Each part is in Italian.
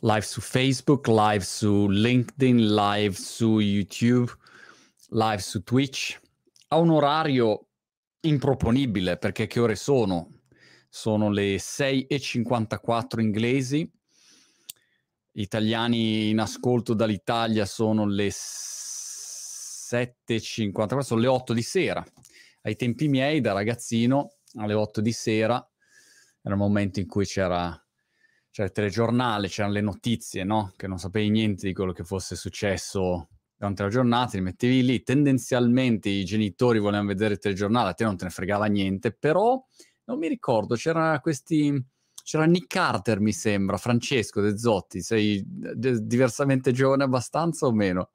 live su Facebook, live su LinkedIn, live su YouTube, live su Twitch, a un orario improponibile perché che ore sono? Sono le 6.54 inglesi, italiani in ascolto dall'Italia sono le 7.54, sono le 8 di sera. Ai tempi miei, da ragazzino, alle 8 di sera, era il momento in cui c'era, c'era il telegiornale, c'erano le notizie, no? Che non sapevi niente di quello che fosse successo durante la giornata, li mettevi lì. Tendenzialmente i genitori volevano vedere il telegiornale, a te non te ne fregava niente, però non mi ricordo, c'era questi c'era Nick Carter, mi sembra, Francesco De Zotti, sei diversamente giovane abbastanza o meno?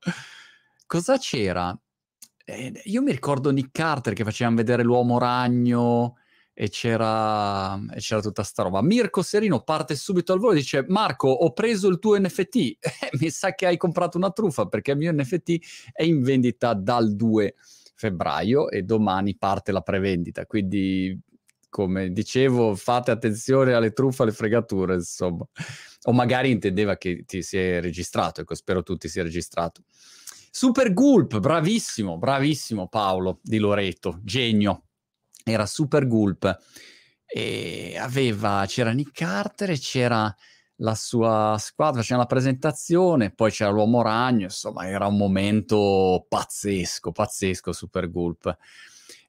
Cosa c'era? Eh, io mi ricordo Nick Carter che facevano vedere l'uomo ragno e c'era, e c'era tutta sta roba. Mirko Serino parte subito al volo e dice Marco ho preso il tuo NFT, eh, mi sa che hai comprato una truffa perché il mio NFT è in vendita dal 2 febbraio e domani parte la prevendita, quindi come dicevo, fate attenzione alle truffe, alle fregature, insomma. O magari intendeva che ti si è registrato, ecco, spero tu ti sia registrato. Super Gulp, bravissimo, bravissimo Paolo di Loreto, genio. Era Super Gulp e aveva, c'era Nick Carter e c'era la sua squadra, faceva la presentazione, poi c'era l'uomo ragno, insomma era un momento pazzesco, pazzesco Super Gulp.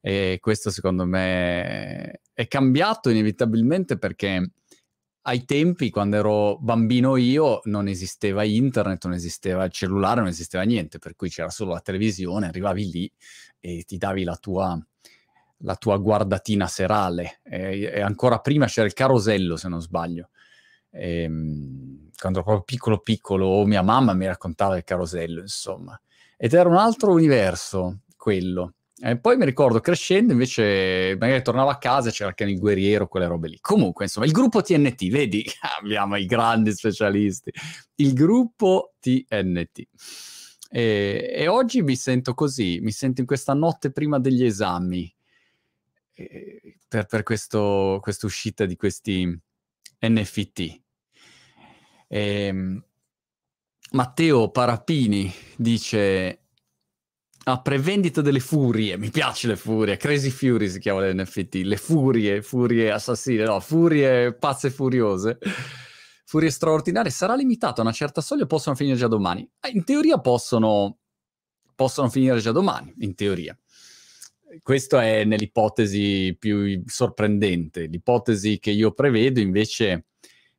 E questo secondo me è cambiato inevitabilmente perché ai tempi, quando ero bambino io, non esisteva internet, non esisteva il cellulare, non esisteva niente, per cui c'era solo la televisione, arrivavi lì e ti davi la tua, la tua guardatina serale. E, e, ancora prima c'era il carosello, se non sbaglio. E, ehm, quando ero proprio piccolo piccolo, mia mamma mi raccontava il carosello, insomma. Ed era un altro universo, quello. E poi mi ricordo crescendo, invece, magari tornavo a casa e c'era anche il guerriero, quelle robe lì. Comunque, insomma, il gruppo TNT, vedi, abbiamo i grandi specialisti. Il gruppo TNT. E, e oggi mi sento così, mi sento in questa notte prima degli esami, per, per questa uscita di questi NFT. E, ehm, Matteo Parapini dice a prevendita delle furie, mi piace le furie, Crazy Fury si chiama l'NFT, le furie, furie assassine, no, furie pazze furiose, furie straordinarie, sarà limitato a una certa soglia possono finire già domani? Eh, in teoria possono, possono finire già domani, in teoria. Questa è nell'ipotesi più sorprendente. L'ipotesi che io prevedo invece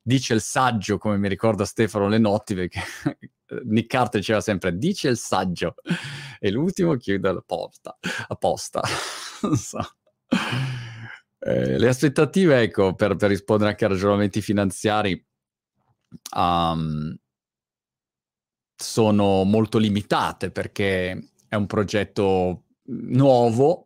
dice il saggio, come mi ricorda Stefano Lenotti, perché Nick Carter diceva sempre dice il saggio e l'ultimo chiude la porta apposta. so. eh, le aspettative, ecco, per, per, rispondere anche a ragionamenti finanziari, um, sono molto limitate perché è un progetto nuovo,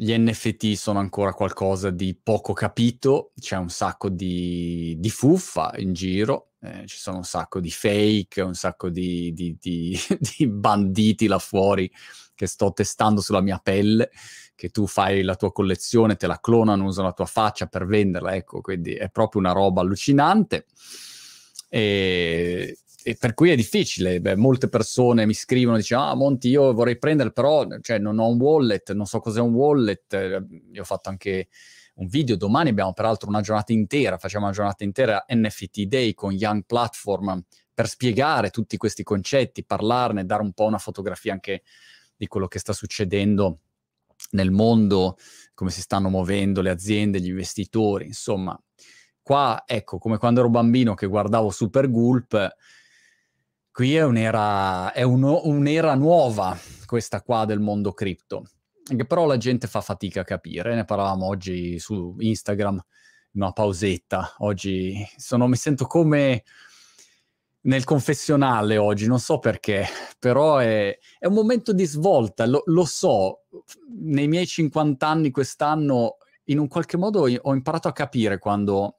gli NFT sono ancora qualcosa di poco capito, c'è un sacco di, di fuffa in giro, eh, ci sono un sacco di fake, un sacco di, di, di, di banditi là fuori che sto testando sulla mia pelle, che tu fai la tua collezione, te la clonano, usano la tua faccia per venderla, ecco, quindi è proprio una roba allucinante. E, e per cui è difficile. Beh, molte persone mi scrivono, dicono, ah Monti, io vorrei prendere, però cioè, non ho un wallet, non so cos'è un wallet. Io ho fatto anche un video, domani abbiamo peraltro una giornata intera, facciamo una giornata intera NFT Day con Young Platform per spiegare tutti questi concetti, parlarne, dare un po' una fotografia anche di quello che sta succedendo nel mondo, come si stanno muovendo le aziende, gli investitori, insomma. Qua, ecco, come quando ero bambino che guardavo Super Gulp, qui è un'era, è un, un'era nuova, questa qua del mondo cripto, che però la gente fa fatica a capire. Ne parlavamo oggi su Instagram, in una pausetta. Oggi sono, mi sento come nel confessionale oggi, non so perché, però è, è un momento di svolta, lo, lo, so, nei miei 50 anni quest'anno in un qualche modo ho imparato a capire quando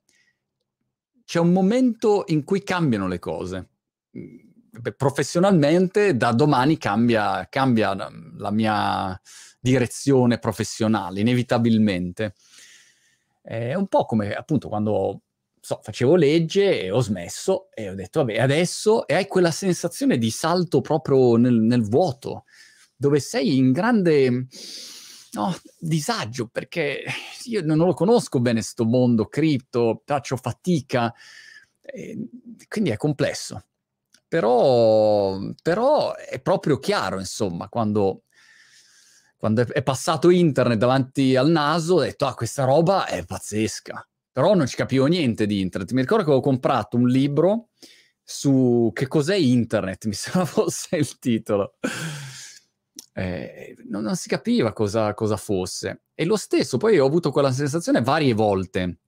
c'è un momento in cui cambiano le cose professionalmente da domani cambia, cambia la mia direzione professionale, inevitabilmente. È un po' come appunto quando so, facevo legge e ho smesso e ho detto, vabbè, adesso e hai quella sensazione di salto proprio nel, nel vuoto, dove sei in grande no, disagio, perché io non lo conosco bene questo mondo cripto, faccio fatica, quindi è complesso. Però, però è proprio chiaro, insomma, quando quando è, passato internet davanti al naso, ho detto, ah, questa roba è pazzesca. Però non ci capivo niente di internet. Mi ricordo che avevo comprato un libro su che cos'è internet, mi sembra fosse il titolo. Eh, non, non, si capiva cosa, cosa, fosse. E lo stesso, poi ho avuto quella sensazione varie volte,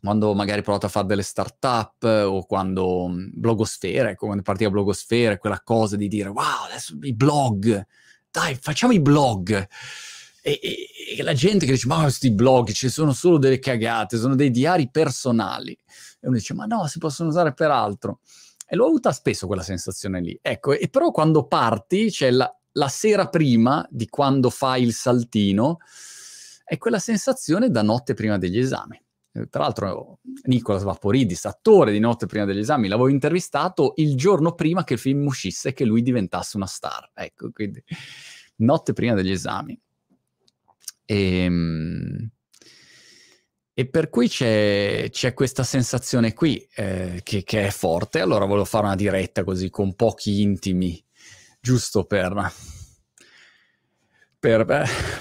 quando magari ho provato a fare delle start-up o quando mm, blogosfera, ecco, quando partiva blogosfera, quella cosa di dire, wow, adesso i blog, dai, facciamo i blog. E, e, e, la gente che dice, ma questi blog ci sono solo delle cagate, sono dei diari personali. E uno dice, ma no, si possono usare per altro. E l'ho avuta spesso quella sensazione lì. Ecco, e però quando parti, c'è la, la sera prima di quando fai il saltino, è quella sensazione da notte prima degli esami. Eh, tra l'altro, Nicolas Vaporidis, attore di Notte prima degli esami, l'avevo intervistato il giorno prima che il film uscisse e che lui diventasse una star. Ecco, quindi Notte prima degli esami. E, ehm, e per cui c'è, c'è, questa sensazione qui eh, che, che, è forte. Allora volevo fare una diretta così con pochi intimi, giusto per, per,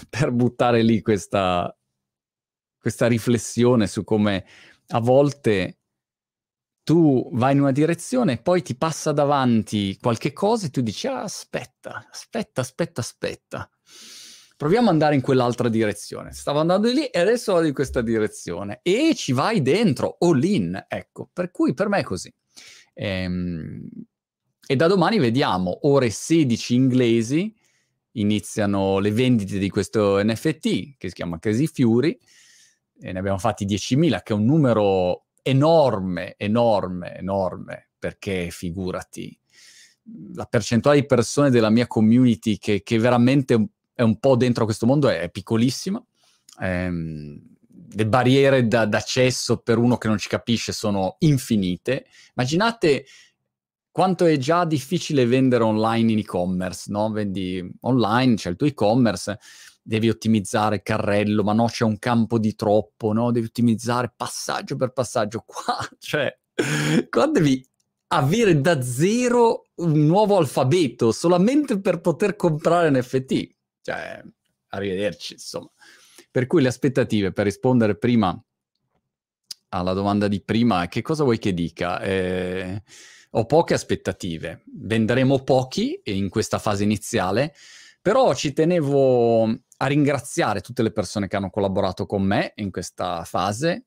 per buttare lì questa, questa riflessione su come a volte tu vai in una direzione e poi ti passa davanti qualche cosa e tu dici ah, aspetta, aspetta, aspetta, aspetta. Proviamo ad andare in quell'altra direzione. Stavo andando lì e adesso vado in questa direzione. E ci vai dentro, all in, ecco. Per cui per me è così. Ehm, e da domani vediamo, ore 16 inglesi, iniziano le vendite di questo NFT che si chiama Crazy Fury e ne abbiamo fatti 10.000, che è un numero enorme, enorme, enorme, perché figurati, la percentuale di persone della mia community che, che veramente è un po' dentro questo mondo è, piccolissima. Ehm, le barriere da, d'accesso per uno che non ci capisce sono infinite. Immaginate quanto è già difficile vendere online in e-commerce, no? Vendi online, c'è il tuo e-commerce, devi ottimizzare carrello, ma no, c'è un campo di troppo, no? Devi ottimizzare passaggio per passaggio. Qua, cioè, qua devi avere da zero un nuovo alfabeto solamente per poter comprare NFT. Cioè, arrivederci, insomma. Per cui le aspettative, per rispondere prima alla domanda di prima, che cosa vuoi che dica? Eh, ho poche aspettative. Venderemo pochi in questa fase iniziale, però ci tenevo a ringraziare tutte le persone che hanno collaborato con me in questa fase,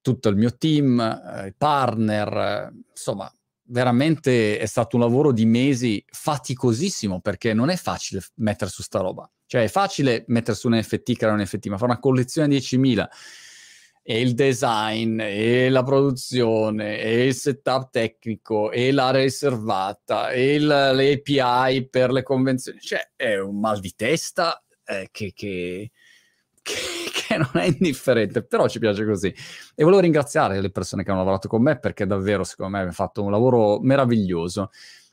tutto il mio team, eh, i partner, insomma, veramente è stato un lavoro di mesi faticosissimo perché non è facile mettere su sta roba. Cioè è facile mettere su un NFT, creare un NFT, ma fare una collezione di 10.000 e il design e la produzione e il setup tecnico e l'area riservata e il, le API per le convenzioni, cioè è un mal di testa eh, che, che, che, che, non è indifferente, però ci piace così. E volevo ringraziare le persone che hanno lavorato con me perché davvero, secondo me, hanno fatto un lavoro meraviglioso.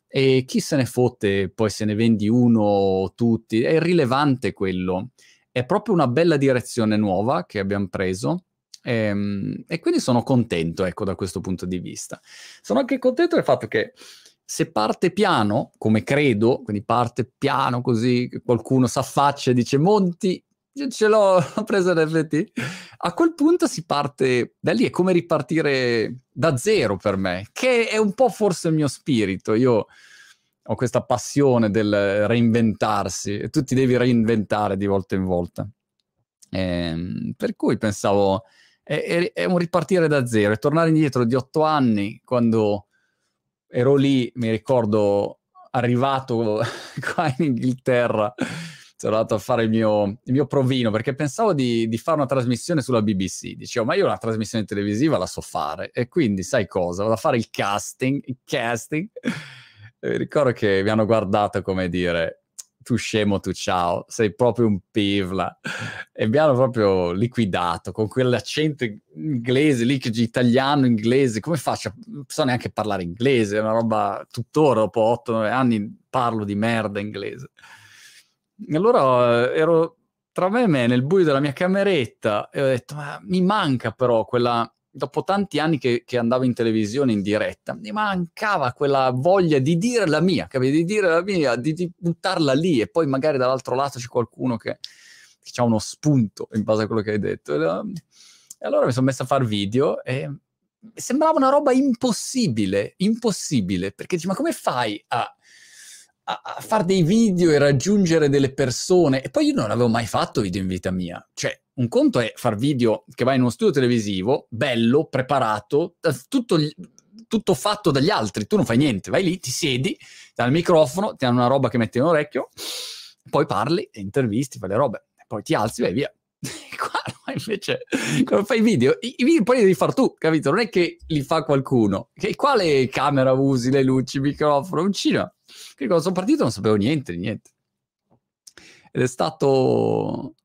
E chi se ne fotte, poi se ne vendi uno o tutti, è irrilevante quello. È proprio una bella direzione nuova che abbiamo preso. E, ehm, e quindi sono contento, ecco, da questo punto di vista. Sono anche contento del fatto che se parte piano, come credo, quindi parte piano così, qualcuno si affaccia e dice Monti, ce l'ho, ho preso l'FT, a quel punto si parte da lì, è come ripartire da zero per me, che è un po' forse il mio spirito, io ho questa passione del reinventarsi e tu ti devi reinventare di volta in volta. E, ehm, per cui pensavo, è, è, è un ripartire da zero, è tornare indietro di otto anni quando ero lì, mi ricordo, arrivato qua in Inghilterra, sono andato a fare il mio, il mio provino perché pensavo di, di, fare una trasmissione sulla BBC. Dicevo, ma io una trasmissione televisiva la so fare. E quindi, sai cosa? Vado a fare il casting, il casting. E ricordo che mi hanno guardato come dire, tu scemo, tu ciao, sei proprio un pivla. E mi hanno proprio liquidato con quell'accento inglese lì, italiano, inglese. Come faccio? Non so neanche parlare inglese, è una roba tuttora, dopo 8-9 anni parlo di merda inglese. E allora eh, ero tra me e me nel buio della mia cameretta e ho detto, ma mi manca però quella dopo tanti anni che, che, andavo in televisione in diretta, mi mancava quella voglia di dire la mia, capito? Di dire la mia, di, di buttarla lì e poi magari dall'altro lato c'è qualcuno che, che ha uno spunto in base a quello che hai detto. E allora mi sono messo a fare video e sembrava una roba impossibile, impossibile, perché dici, ma come fai a, a, fare dei video e raggiungere delle persone? E poi io non avevo mai fatto video in vita mia, cioè un conto è far video che vai in uno studio televisivo, bello, preparato, tutto, tutto, fatto dagli altri, tu non fai niente, vai lì, ti siedi, ti hanno il microfono, ti hanno una roba che metti in orecchio, poi parli, intervisti, fai le robe, poi ti alzi, vai via. Qua invece, quando fai video, i, i, video poi li devi fare tu, capito? Non è che li fa qualcuno. Che, quale camera usi, le luci, il microfono, un cinema? Che quando sono partito non sapevo niente, niente. Ed è stato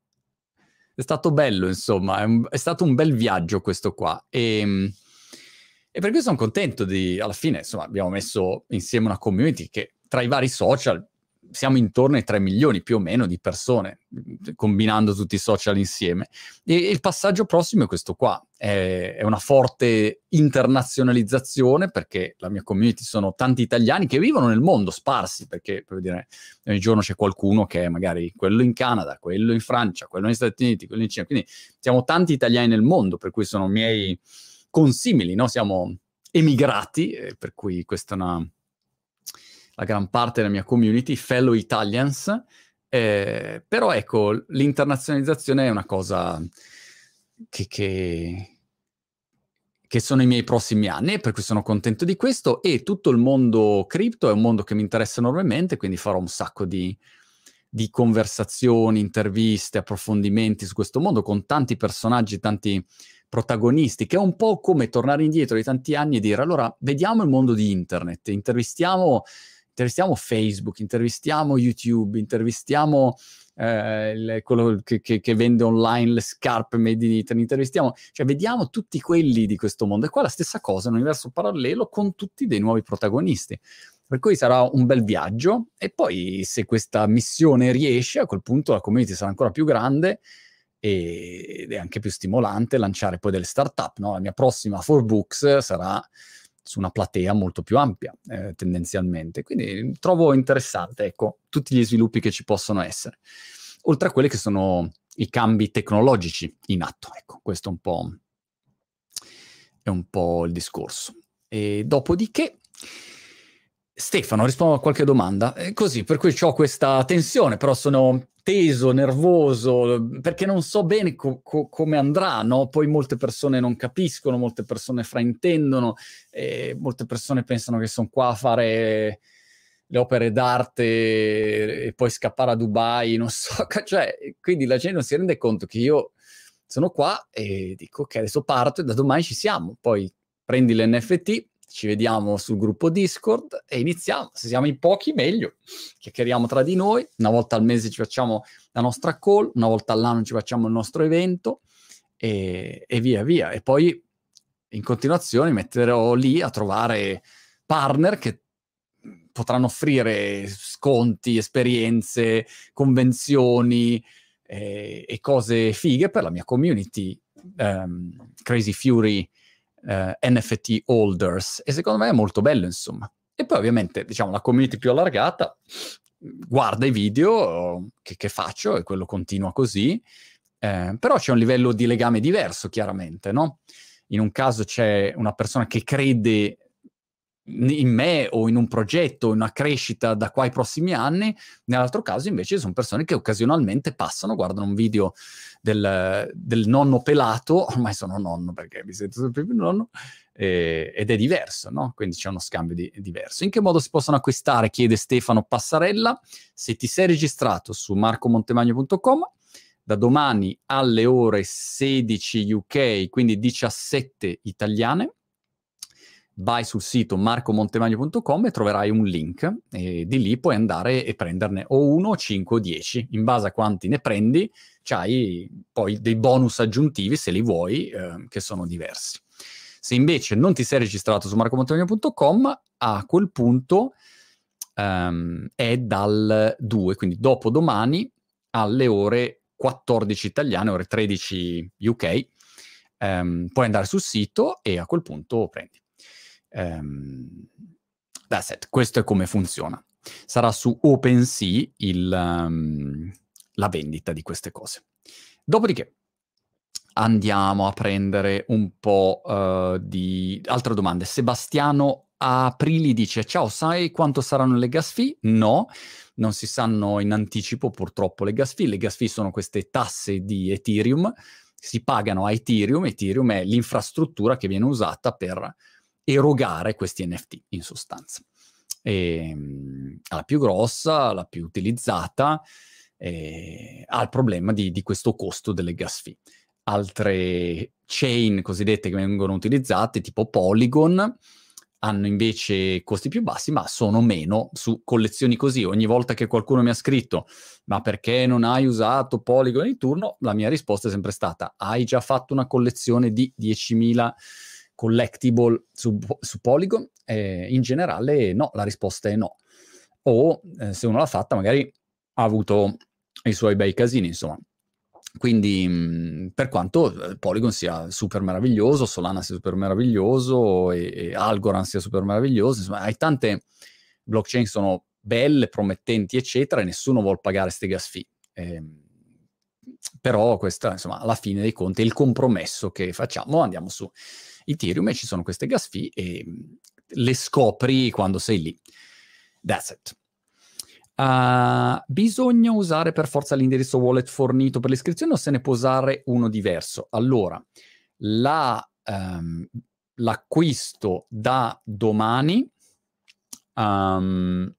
è stato bello, insomma, è, un, è, stato un bel viaggio questo qua. E, ehm, e per questo sono contento di, alla fine, insomma, abbiamo messo insieme una community che tra i vari social siamo intorno ai 3 milioni più o meno di persone, combinando tutti i social insieme. E, il passaggio prossimo è questo qua, è, una forte internazionalizzazione perché la mia community sono tanti italiani che vivono nel mondo, sparsi, perché per dire, ogni giorno c'è qualcuno che è magari quello in Canada, quello in Francia, quello negli Stati Uniti, quello in Cina, quindi siamo tanti italiani nel mondo, per cui sono miei consimili, no? siamo emigrati, per cui questa è una la gran parte della mia community, fellow Italians, eh, però ecco, l'internazionalizzazione è una cosa che, che, che, sono i miei prossimi anni, per cui sono contento di questo e tutto il mondo cripto è un mondo che mi interessa enormemente, quindi farò un sacco di, di conversazioni, interviste, approfondimenti su questo mondo con tanti personaggi, tanti protagonisti, che è un po' come tornare indietro di tanti anni e dire allora vediamo il mondo di internet, intervistiamo intervistiamo Facebook, intervistiamo YouTube, intervistiamo eh, quello che, che, che, vende online le scarpe made in Italy, intervistiamo, cioè vediamo tutti quelli di questo mondo. E qua la stessa cosa, un universo parallelo con tutti dei nuovi protagonisti. Per cui sarà un bel viaggio e poi se questa missione riesce, a quel punto la community sarà ancora più grande ed è anche più stimolante lanciare poi delle startup. No? La mia prossima 4Books sarà su una platea molto più ampia eh, tendenzialmente. Quindi trovo interessante, ecco, tutti gli sviluppi che ci possono essere, oltre a quelli che sono i cambi tecnologici in atto. Ecco, questo è un po', è un po il discorso. E dopodiché... Stefano, rispondo a qualche domanda. Eh, così, per cui ho questa tensione, però sono teso, nervoso, perché non so bene co- co- come andrà, no? Poi molte persone non capiscono, molte persone fraintendono, e molte persone pensano che sono qua a fare le opere d'arte e poi scappare a Dubai, non so, cioè, quindi la gente non si rende conto che io sono qua e dico ok, adesso parto e da domani ci siamo, poi prendi l'NFT, ci vediamo sul gruppo Discord e iniziamo. Se siamo in pochi, meglio. Chiacchieriamo tra di noi. Una volta al mese ci facciamo la nostra call, una volta all'anno ci facciamo il nostro evento e, e via via. E poi in continuazione metterò lì a trovare partner che potranno offrire sconti, esperienze, convenzioni eh, e cose fighe per la mia community. Um, Crazy Fury eh, NFT holders e secondo me è molto bello insomma. E poi ovviamente diciamo la community più allargata guarda i video che, che faccio e quello continua così, eh, però c'è un livello di legame diverso chiaramente, no? In un caso c'è una persona che crede in me o in un progetto, in una crescita da qua ai prossimi anni, nell'altro caso invece sono persone che occasionalmente passano, guardano un video del, del nonno pelato, ormai sono nonno perché mi sento sempre più nonno, eh, ed è diverso, no? Quindi c'è uno scambio di, diverso. In che modo si possono acquistare? Chiede Stefano Passarella. Se ti sei registrato su marcomontemagno.com, da domani alle ore 16 UK, quindi 17 italiane, vai sul sito marcomontemagno.com e troverai un link e di lì puoi andare e prenderne o uno, cinque o dieci. In base a quanti ne prendi, c'hai poi dei bonus aggiuntivi, se li vuoi, eh, che sono diversi. Se invece non ti sei registrato su marcomontemagno.com, a quel punto um, è dal 2, quindi dopo domani alle ore 14 italiane, ore 13 UK, um, puoi andare sul sito e a quel punto prendi. Um, that's it. Questo è come funziona. Sarà su OpenSea il, um, la vendita di queste cose. Dopodiché andiamo a prendere un po' uh, di altre domande. Sebastiano Aprili dice: Ciao, sai quanto saranno le gas fee? No, non si sanno in anticipo purtroppo le gas fee. Le gas fee sono queste tasse di Ethereum, si pagano a Ethereum. Ethereum è l'infrastruttura che viene usata per erogare questi NFT in sostanza. E, ehm, la più grossa, la più utilizzata, eh, ha il problema di, di, questo costo delle gas fee. Altre chain cosiddette che vengono utilizzate, tipo Polygon, hanno invece costi più bassi, ma sono meno su collezioni così. Ogni volta che qualcuno mi ha scritto, ma perché non hai usato Polygon in turno? La mia risposta è sempre stata, hai già fatto una collezione di 10.000 collectible su, su Polygon? Eh, in generale no, la risposta è no. O eh, se uno l'ha fatta magari ha avuto i suoi bei casini, insomma. Quindi, mh, per quanto eh, Polygon sia super meraviglioso, Solana sia super meraviglioso e, e Algorand sia super meraviglioso, insomma, hai tante blockchain che sono belle, promettenti, eccetera, e nessuno vuole pagare queste gas fee. Eh, però questo, insomma, alla fine dei conti è il compromesso che facciamo, andiamo su Ethereum e ci sono queste gas fee e le scopri quando sei lì. That's it. Uh, bisogna usare per forza l'indirizzo wallet fornito per l'iscrizione o se ne può usare uno diverso? Allora, la, um, l'acquisto da domani um,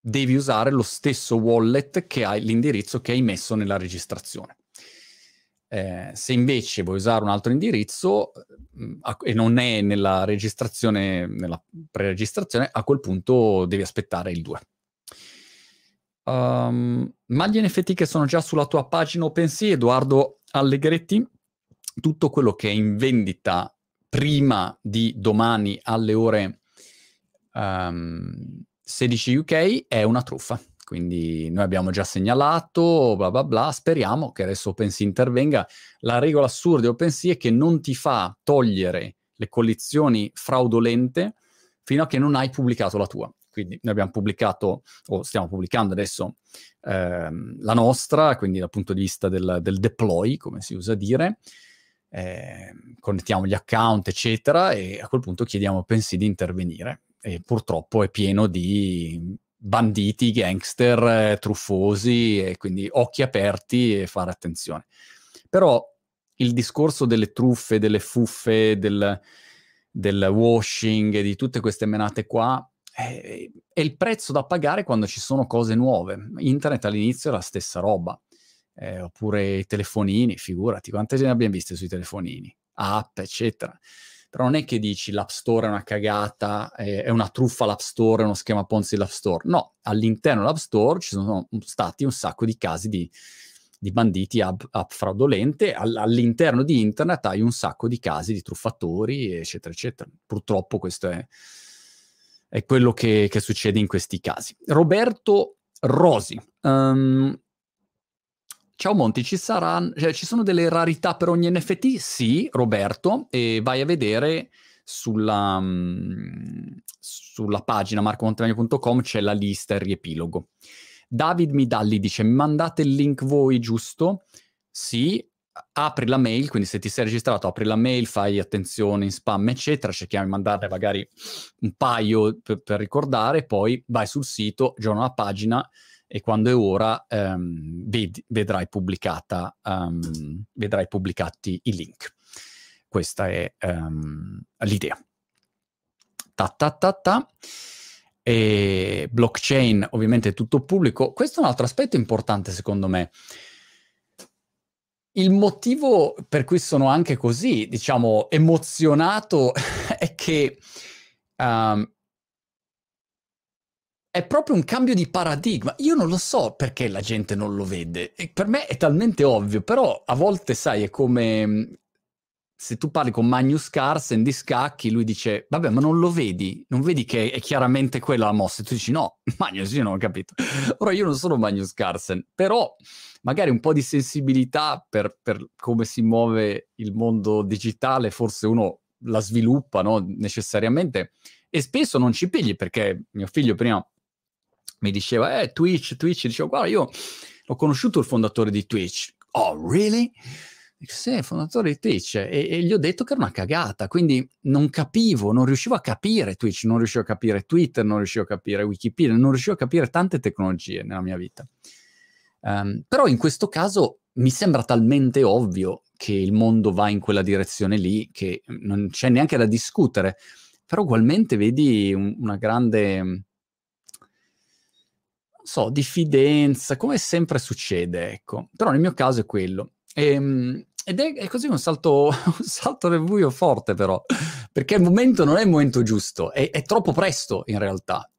devi usare lo stesso wallet che hai l'indirizzo che hai messo nella registrazione. Eh, se invece vuoi usare un altro indirizzo mh, mm, e non è nella registrazione, nella pre-registrazione, a quel punto devi aspettare il 2. Um, ehm, ma gli NFT che sono già sulla tua pagina OpenSea, Edoardo Allegretti, tutto quello che è in vendita prima di domani alle ore um, 16 UK è una truffa. Quindi noi abbiamo già segnalato, bla bla bla, speriamo che adesso OpenSea intervenga. La regola assurda di OpenSea è che non ti fa togliere le collezioni fraudolente fino a che non hai pubblicato la tua. Quindi noi abbiamo pubblicato, o stiamo pubblicando adesso, ehm, la nostra, quindi dal punto di vista del, del deploy, come si usa dire, eh, connettiamo gli account, eccetera, e a quel punto chiediamo a OpenSea di intervenire. E purtroppo è pieno di banditi, gangster, eh, truffosi e quindi occhi aperti e fare attenzione. Però il discorso delle truffe, delle fuffe, del, del washing, di tutte queste menate qua, è, è, il prezzo da pagare quando ci sono cose nuove. Internet all'inizio è la stessa roba. Eh, oppure i telefonini, figurati, quante ne abbiamo viste sui telefonini, app, eccetera però non è che dici l'App Store è una cagata, è, una truffa l'App Store, è uno schema Ponzi l'App Store. No, all'interno dell'App Store ci sono stati un sacco di casi di, di banditi app, app fraudolente, All, all'interno di internet hai un sacco di casi di truffatori, eccetera, eccetera. Purtroppo questo è, è quello che, che, succede in questi casi. Roberto Rosi. Um, Ciao Monti, ci, saranno, cioè, ci sono delle rarità per ogni NFT? Sì, Roberto, e vai a vedere sulla, um, sulla pagina marcomontemagno.com c'è la lista e il riepilogo. David Midalli dice, mandate il link voi, giusto? Sì, apri la mail, quindi se ti sei registrato apri la mail, fai attenzione in spam, eccetera, cerchiamo di mandarne magari un paio per, per ricordare, poi vai sul sito, aggiorna la pagina, e quando è ora um, ved- vedrai, pubblicata, um, vedrai pubblicati i link. Questa è um, l'idea. Ta ta ta ta. E blockchain ovviamente è tutto pubblico. Questo è un altro aspetto importante secondo me. Il motivo per cui sono anche così, diciamo, emozionato è che um, è proprio un cambio di paradigma. Io non lo so perché la gente non lo vede. E per me è talmente ovvio, però a volte, sai, è come se tu parli con Magnus Carlsen di scacchi, lui dice, vabbè, ma non lo vedi? Non vedi che è chiaramente quella la mossa? E tu dici, no, Magnus, io non ho capito. Ora, io non sono Magnus Carlsen, però magari un po' di sensibilità per, per come si muove il mondo digitale, forse uno la sviluppa, no? Necessariamente. E spesso non ci pigli, perché mio figlio prima mi diceva, eh, Twitch, Twitch, dicevo, guarda, io ho conosciuto il fondatore di Twitch. Oh, really? Sì, fondatore di Twitch e, e, gli ho detto che era una cagata, quindi non capivo, non riuscivo a capire Twitch, non riuscivo a capire Twitter, non riuscivo a capire Wikipedia, non riuscivo a capire tante tecnologie nella mia vita. Um, però in questo caso mi sembra talmente ovvio che il mondo va in quella direzione lì che non c'è neanche da discutere, però ugualmente vedi un, una grande, so, diffidenza, come sempre succede, ecco. Però nel mio caso è quello. E, ehm, ed è, è, così un salto, un salto nel buio forte però, perché il momento non è il momento giusto, è, è troppo presto in realtà,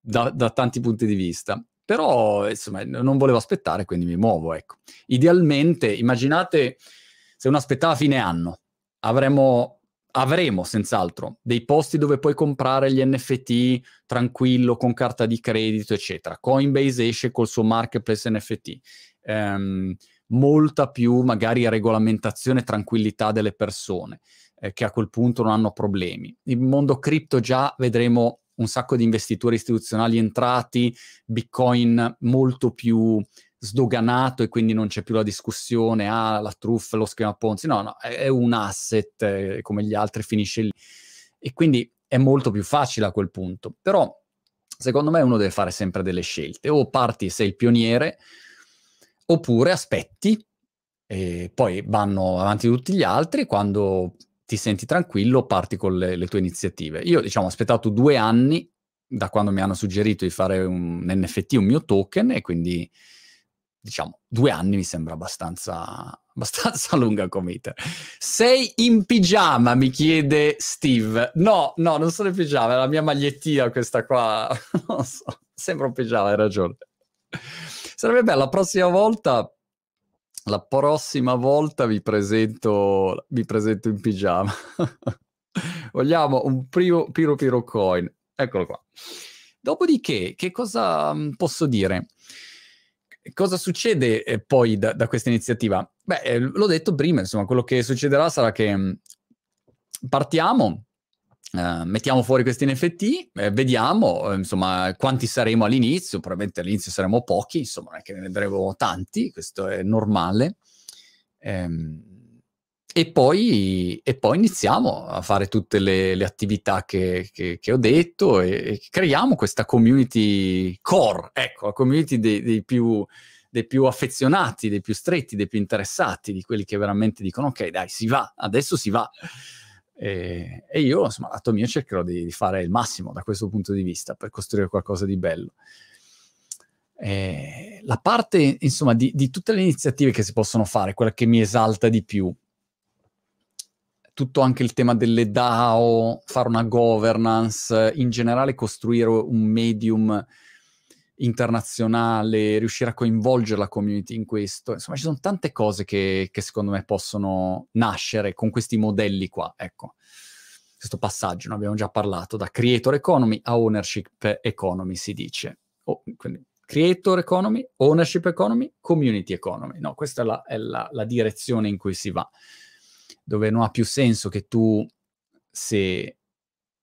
da, da, tanti punti di vista. Però, insomma, non volevo aspettare, quindi mi muovo, ecco. Idealmente, immaginate se uno aspettava fine anno, avremo, avremo senz'altro dei posti dove puoi comprare gli NFT tranquillo, con carta di credito, eccetera. Coinbase esce col suo marketplace NFT. Um, ehm, molta più magari regolamentazione e tranquillità delle persone, eh, che a quel punto non hanno problemi. Il mondo cripto già vedremo un sacco di investitori istituzionali entrati, Bitcoin molto più sdoganato e quindi non c'è più la discussione, ah, la truffa, lo schema Ponzi, no, no, è, un asset eh, come gli altri, finisce lì. E quindi è molto più facile a quel punto. Però, secondo me, uno deve fare sempre delle scelte. O parti, sei il pioniere, oppure aspetti e poi vanno avanti tutti gli altri quando ti senti tranquillo parti con le, le tue iniziative. Io diciamo ho aspettato due anni da quando mi hanno suggerito di fare un NFT, un mio token e quindi diciamo due anni mi sembra abbastanza, abbastanza lunga come iter. Sei in pigiama, mi chiede Steve. No, no, non sono in pigiama, è la mia magliettina questa qua. non so, sembra un pigiama, hai ragione. Sarebbe bello, la prossima volta, la prossima volta vi presento, vi presento in pigiama. Vogliamo un primo Piro Piro Coin. Eccolo qua. Dopodiché, che cosa mm, posso dire? Cosa succede eh, poi da, da, questa iniziativa? Beh, eh, l'ho detto prima, insomma, quello che succederà sarà che mm, partiamo Uh, mettiamo fuori questi NFT, eh, vediamo eh, insomma quanti saremo all'inizio, probabilmente all'inizio saremo pochi, insomma non è che ne vedremo tanti, questo è normale. Ehm, e, poi, e, poi, iniziamo a fare tutte le, le attività che, che, che, ho detto e, e, creiamo questa community core, ecco, la community dei, dei, più, dei più affezionati, dei più stretti, dei più interessati, di quelli che veramente dicono ok dai si va, adesso si va. E, e io, insomma, lato mio cercherò di, di, fare il massimo da questo punto di vista per costruire qualcosa di bello. E la parte, insomma, di, di tutte le iniziative che si possono fare, quella che mi esalta di più, tutto anche il tema delle DAO, fare una governance, in generale costruire un medium internazionale, riuscire a coinvolgere la community in questo. Insomma, ci sono tante cose che, che secondo me possono nascere con questi modelli qua. Ecco, questo passaggio, ne abbiamo già parlato, da creator economy a ownership economy si dice. Oh, quindi creator economy, ownership economy, community economy. No, questa è, la, è la, la direzione in cui si va, dove non ha più senso che tu, se,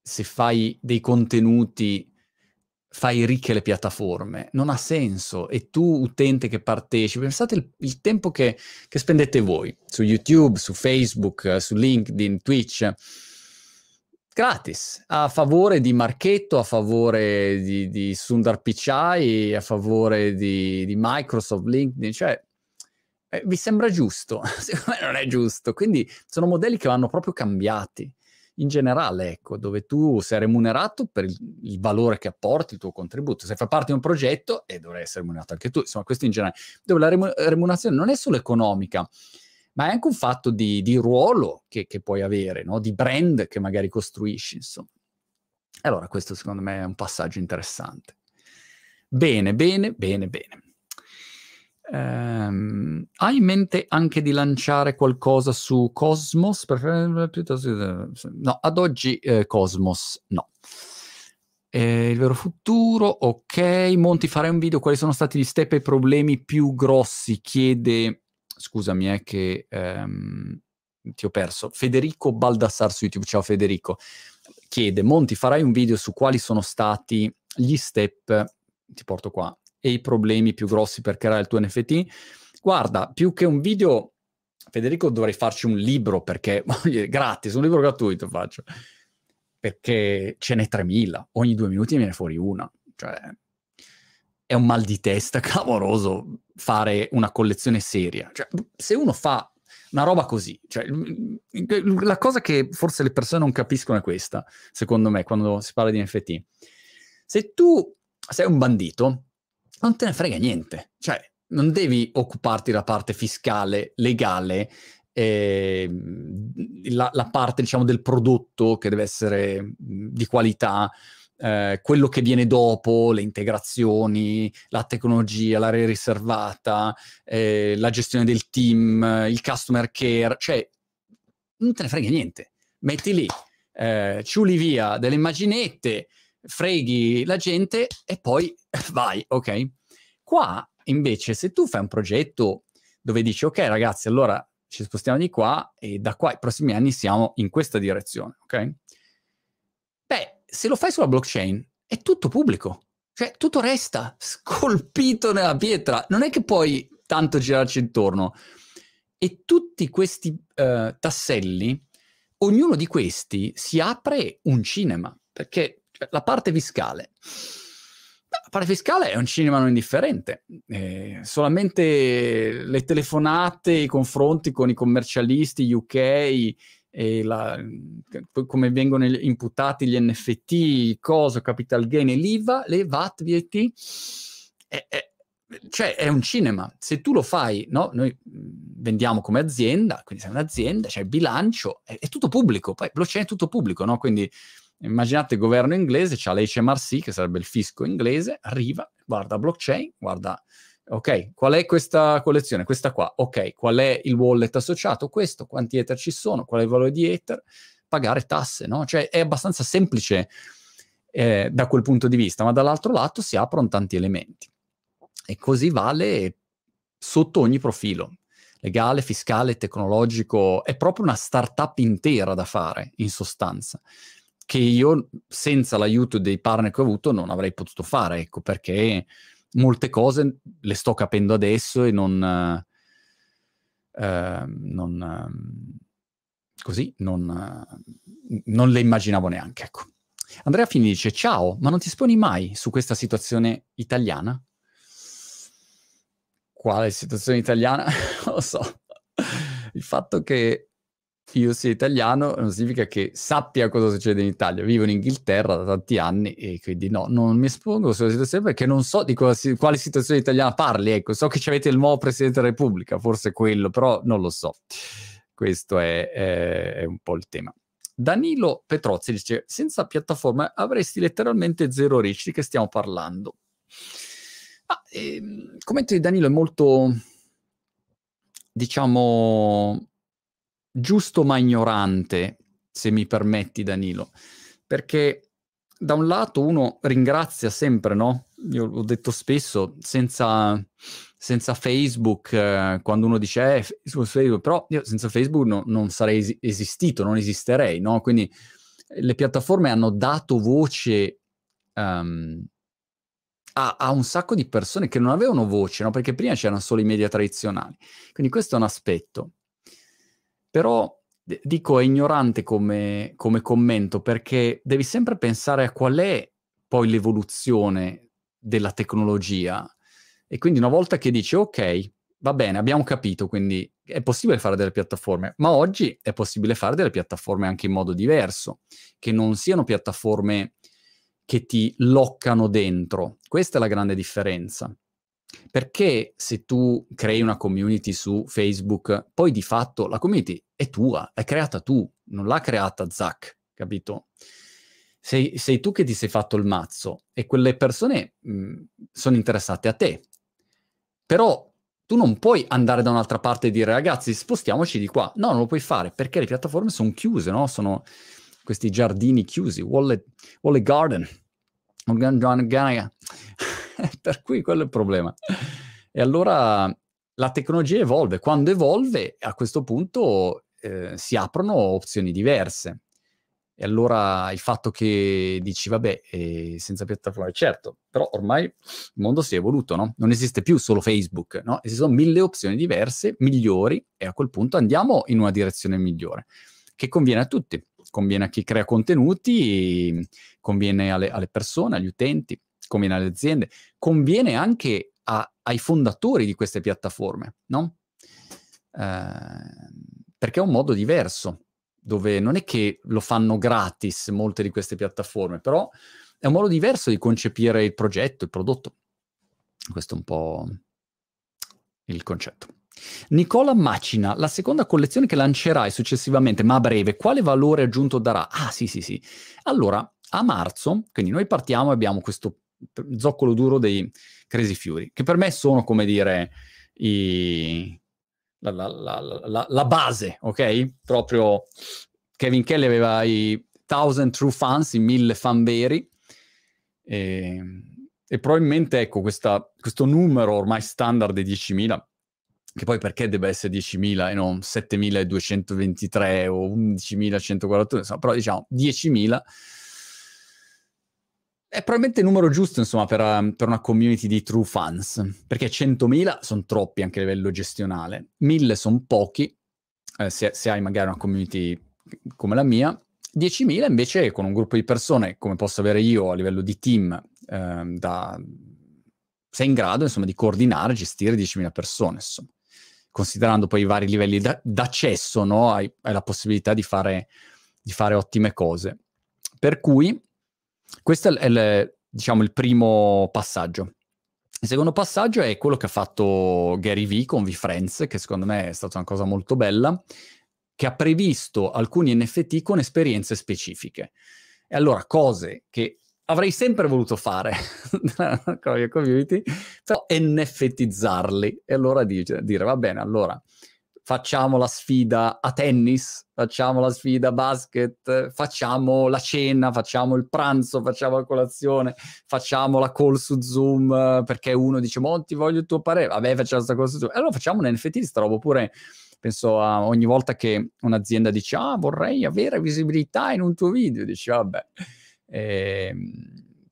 se fai dei contenuti fai ricche le piattaforme, non ha senso. E tu, utente che partecipi, pensate il, il tempo che, che, spendete voi su YouTube, su Facebook, su LinkedIn, Twitch, gratis, a favore di Marchetto, a favore di, di Sundar Pichai, a favore di, di Microsoft, LinkedIn, cioè eh, vi sembra giusto? Secondo me non è giusto. Quindi sono modelli che vanno proprio cambiati in generale, ecco, dove tu sei remunerato per il, il, valore che apporti, il tuo contributo. Se fai parte di un progetto, e dovrai essere remunerato anche tu, insomma, questo in generale, dove la remunerazione non è solo economica, ma è anche un fatto di, di ruolo che, che, puoi avere, no? di brand che magari costruisci, insomma. Allora, questo secondo me è un passaggio interessante. Bene, bene, bene, bene. Um, hai in mente anche di lanciare qualcosa su Cosmos? No, ad oggi eh, Cosmos no. Eh, il vero futuro, ok. Monti, farei un video. Quali sono stati gli step e i problemi più grossi? Chiede, scusami, è eh, che um, ti ho perso. Federico Baldassar su YouTube. Ciao Federico. Chiede, Monti, farai un video su quali sono stati gli step, ti porto qua, e i problemi più grossi per creare il tuo NFT? Guarda, più che un video, Federico, dovrei farci un libro perché, gratis, un libro gratuito faccio perché ce n'è 3000, ogni due minuti viene fuori una. Cioè, è un mal di testa clamoroso fare una collezione seria. Cioè, se uno fa una roba così, cioè, la cosa che forse le persone non capiscono è questa, secondo me, quando si parla di NFT. Se tu sei un bandito, non te ne frega niente. Cioè, non devi occuparti della parte fiscale, legale eh, la, la, parte diciamo del prodotto che deve essere di qualità, eh, quello che viene dopo, le integrazioni, la tecnologia, l'area riservata, eh, la gestione del team, il customer care, cioè non te ne frega niente. Metti lì, eh, ciuli via delle immaginette, freghi la gente e poi vai, ok? Qua invece se tu fai un progetto dove dici ok ragazzi allora ci spostiamo di qua e da qua ai prossimi anni siamo in questa direzione, ok? Beh, se lo fai sulla blockchain è tutto pubblico, cioè tutto resta scolpito nella pietra, non è che puoi tanto girarci intorno. E tutti questi uh, tasselli, ognuno di questi si apre un cinema, perché cioè, la parte fiscale la fiscale è un cinema non indifferente, eh, solamente le telefonate, i confronti con i commercialisti UK, la, come vengono imputati gli NFT, cosa, capital gain e l'IVA, le VAT, VAT, è, è, cioè è un cinema. Se tu lo fai, no? noi vendiamo come azienda, quindi sei un'azienda, c'è il bilancio, è, è tutto pubblico, poi blockchain è tutto pubblico, no? quindi Immaginate il governo inglese, c'ha l'HMRC, che sarebbe il fisco inglese, arriva, guarda blockchain, guarda, ok, qual è questa collezione? Questa qua, ok, qual è il wallet associato? Questo, quanti Ether ci sono? Qual è il valore di Ether? Pagare tasse, no? Cioè è abbastanza semplice eh, da quel punto di vista, ma dall'altro lato si aprono tanti elementi. E così vale sotto ogni profilo legale, fiscale, tecnologico, è proprio una startup intera da fare, in sostanza che io senza l'aiuto dei partner che ho avuto non avrei potuto fare, ecco, perché molte cose le sto capendo adesso e non... Eh, non ehm, così, non, non, le immaginavo neanche, ecco. Andrea Fini dice, ciao, ma non ti esponi mai su questa situazione italiana? Quale situazione italiana? non lo so. Il fatto che io sia italiano non significa che sappia cosa succede in Italia. Vivo in Inghilterra da tanti anni e quindi no, non mi espongo sulla situazione perché non so di cosa, quale situazione italiana parli. Ecco, so che avete il nuovo Presidente della Repubblica, forse quello, però non lo so. Questo è, è, è un po' il tema. Danilo Petrozzi dice: Senza piattaforma avresti letteralmente zero ricci di che stiamo parlando. Ah, ehm, il commento di Danilo è molto, diciamo, giusto ma ignorante, se mi permetti Danilo, perché da un lato uno ringrazia sempre, no? Io l'ho detto spesso, senza, senza Facebook, eh, quando uno dice eh, su Facebook, però io senza Facebook no, non sarei es- esistito, non esisterei, no? Quindi le piattaforme hanno dato voce um, a, a, un sacco di persone che non avevano voce, no? Perché prima c'erano solo i media tradizionali. Quindi questo è un aspetto. Però dico è ignorante come, come commento perché devi sempre pensare a qual è poi l'evoluzione della tecnologia. E quindi una volta che dici ok, va bene, abbiamo capito, quindi è possibile fare delle piattaforme, ma oggi è possibile fare delle piattaforme anche in modo diverso, che non siano piattaforme che ti loccano dentro. Questa è la grande differenza. Perché se tu crei una community su Facebook, poi di fatto la community è tua, è creata tu, non l'ha creata Zach, capito? Sei, sei tu che ti sei fatto il mazzo e quelle persone mh, sono interessate a te. Però tu non puoi andare da un'altra parte e dire ragazzi spostiamoci di qua. No, non lo puoi fare perché le piattaforme sono chiuse, no? Sono questi giardini chiusi, Wallet, Wallet Garden. per cui quello è il problema. E allora la tecnologia evolve. Quando evolve, a questo punto eh, si aprono opzioni diverse. E allora il fatto che dici, vabbè, eh, senza piattaforme, certo, però ormai il mondo si è evoluto, no? Non esiste più solo Facebook, no? Esistono mille opzioni diverse, migliori, e a quel punto andiamo in una direzione migliore, che conviene a tutti. Conviene a chi crea contenuti, conviene alle, alle persone, agli utenti, conviene alle aziende, conviene anche a, ai fondatori di queste piattaforme, no? Eh, perché è un modo diverso dove non è che lo fanno gratis molte di queste piattaforme, però è un modo diverso di concepire il progetto, il prodotto. Questo è un po' il concetto. Nicola Macina, la seconda collezione che lancerai successivamente, ma a breve, quale valore aggiunto darà? Ah, sì, sì, sì. Allora, a marzo, quindi noi partiamo e abbiamo questo zoccolo duro dei Crazy Fury, che per me sono, come dire, i, la, la, la, la, base, ok? Proprio Kevin Kelly aveva i thousand true fans, i mille fan veri, e, e probabilmente ecco questa, questo numero ormai standard di 10.000, che poi perché deve essere 10.000 e non 7.223 o 11.141, insomma, però diciamo 10.000 è probabilmente il numero giusto, insomma, per, um, per una community di true fans, perché 100.000 sono troppi anche a livello gestionale, 1.000 sono pochi, eh, se, se, hai magari una community come la mia, 10.000 invece con un gruppo di persone come posso avere io a livello di team, eh, da, sei in grado, insomma, di coordinare, gestire 10.000 persone, insomma. Considerando poi i vari livelli da, d'accesso, no? hai, hai, la possibilità di fare, di fare ottime cose. Per cui questo è il, diciamo, il primo passaggio. Il secondo passaggio è quello che ha fatto Gary Vee con VFriends, che secondo me è stata una cosa molto bella, che ha previsto alcuni NFT con esperienze specifiche. E allora, cose che avrei sempre voluto fare con la mia community, però NFTizzarli. E allora dire, dire, va bene, allora facciamo la sfida a tennis, facciamo la sfida a basket, facciamo la cena, facciamo il pranzo, facciamo la colazione, facciamo la call su Zoom perché uno dice Monti voglio il tuo parere, vabbè facciamo questa cosa su Zoom. Allora facciamo un NFT di sta roba oppure penso a ogni volta che un'azienda dice ah vorrei avere visibilità in un tuo video, dici vabbè. Eh,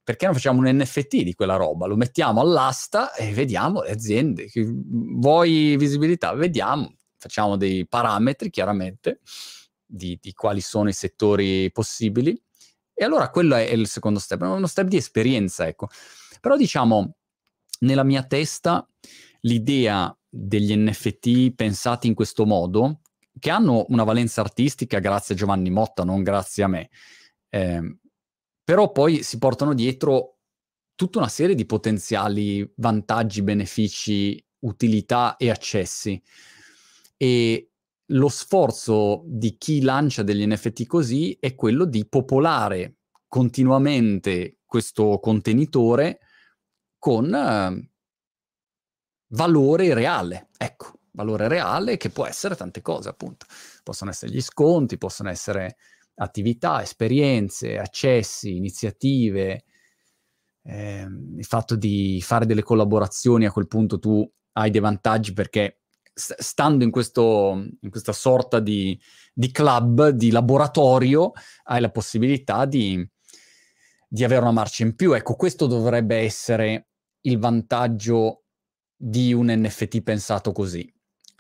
perché non facciamo un NFT di quella roba? Lo mettiamo all'asta e vediamo le aziende. Vuoi visibilità? Vediamo facciamo dei parametri chiaramente di, di, quali sono i settori possibili e allora quello è il secondo step, uno step di esperienza, ecco. Però diciamo, nella mia testa l'idea degli NFT pensati in questo modo, che hanno una valenza artistica grazie a Giovanni Motta, non grazie a me, eh, però poi si portano dietro tutta una serie di potenziali vantaggi, benefici, utilità e accessi e lo sforzo di chi lancia degli NFT così è quello di popolare continuamente questo contenitore con eh, valore reale. Ecco, valore reale che può essere tante cose, appunto. Possono essere gli sconti, possono essere attività, esperienze, accessi, iniziative. Eh, il fatto di fare delle collaborazioni a quel punto tu hai dei vantaggi perché stando in, questo, in questa sorta di, di, club, di laboratorio, hai la possibilità di, di avere una marcia in più. Ecco, questo dovrebbe essere il vantaggio di un NFT pensato così.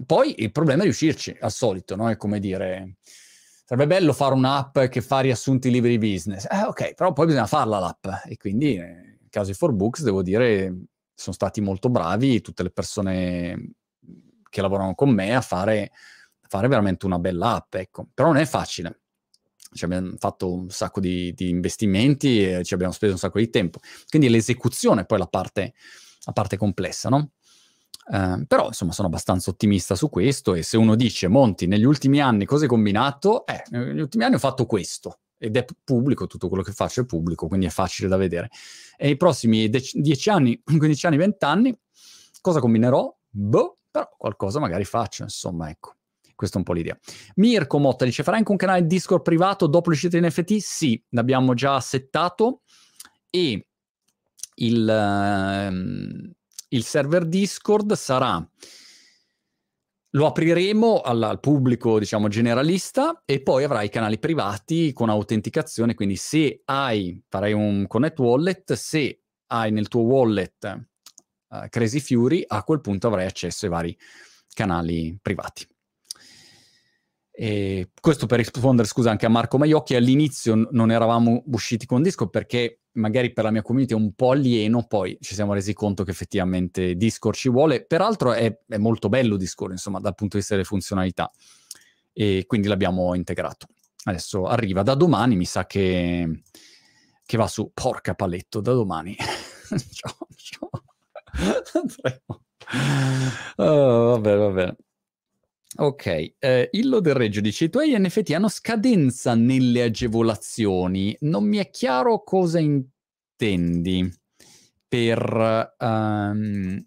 Poi il problema è riuscirci, al solito, no? È come dire, sarebbe bello fare un'app che fa riassunti libri business. Eh, ok, però poi bisogna farla l'app. E quindi, nel caso di 4Books, devo dire, sono stati molto bravi tutte le persone che lavorano con me a fare, fare veramente una bella app, ecco. Però non è facile. Ci abbiamo fatto un sacco di, di investimenti e ci abbiamo speso un sacco di tempo. Quindi l'esecuzione è poi la parte la parte complessa, no? Uh, però insomma sono abbastanza ottimista su questo e se uno dice Monti negli ultimi anni cosa hai combinato? Eh, negli ultimi anni ho fatto questo ed è pubblico, tutto quello che faccio è pubblico, quindi è facile da vedere. E nei prossimi 10 anni, 15 anni, 20 anni, cosa combinerò? Boh, però qualcosa magari faccio, insomma, ecco. Questa è un po' l'idea. Mirko Motta dice, farai anche un canale Discord privato dopo l'uscita di NFT? Sì, l'abbiamo già settato e il, uh, il server Discord sarà lo apriremo al, al, pubblico, diciamo, generalista e poi avrai i canali privati con autenticazione, quindi se hai, farai un connect wallet, se hai nel tuo wallet uh, Crazy Fury, a quel punto avrai accesso ai vari canali privati. E questo per rispondere, scusa, anche a Marco Maiocchi, all'inizio non eravamo usciti con Discord perché magari per la mia community è un po' alieno, poi ci siamo resi conto che effettivamente Discord ci vuole. Peraltro è, è molto bello Discord, insomma, dal punto di vista delle funzionalità. E quindi l'abbiamo integrato. Adesso arriva da domani, mi sa che, che va su. Porca paletto, da domani. ciao, ciao. Oh, va bene, va bene. Ok, eh, Illo del Reggio dice: I tuoi NFT hanno scadenza nelle agevolazioni. Non mi è chiaro cosa intendi per um,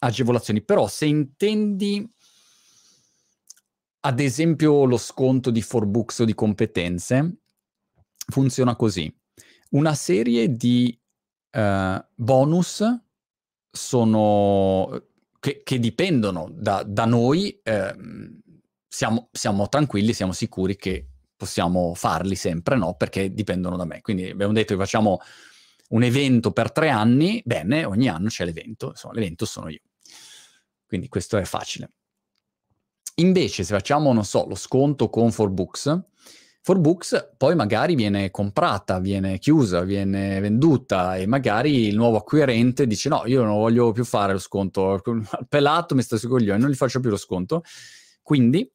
agevolazioni, però se intendi ad esempio lo sconto di forbooks o di competenze, funziona così. Una serie di uh, bonus sono che, che dipendono da, da noi, eh, siamo, siamo, tranquilli, siamo sicuri che possiamo farli sempre, no? Perché dipendono da me. Quindi abbiamo detto che facciamo un evento per tre anni, bene, ogni anno c'è l'evento, insomma, l'evento sono io. Quindi questo è facile. Invece, se facciamo, non so, lo sconto con 4Books, 4Books poi magari viene comprata, viene chiusa, viene venduta e magari il nuovo acquirente dice no, io non voglio più fare lo sconto, pelato mi sto sui coglioni, non gli faccio più lo sconto. Quindi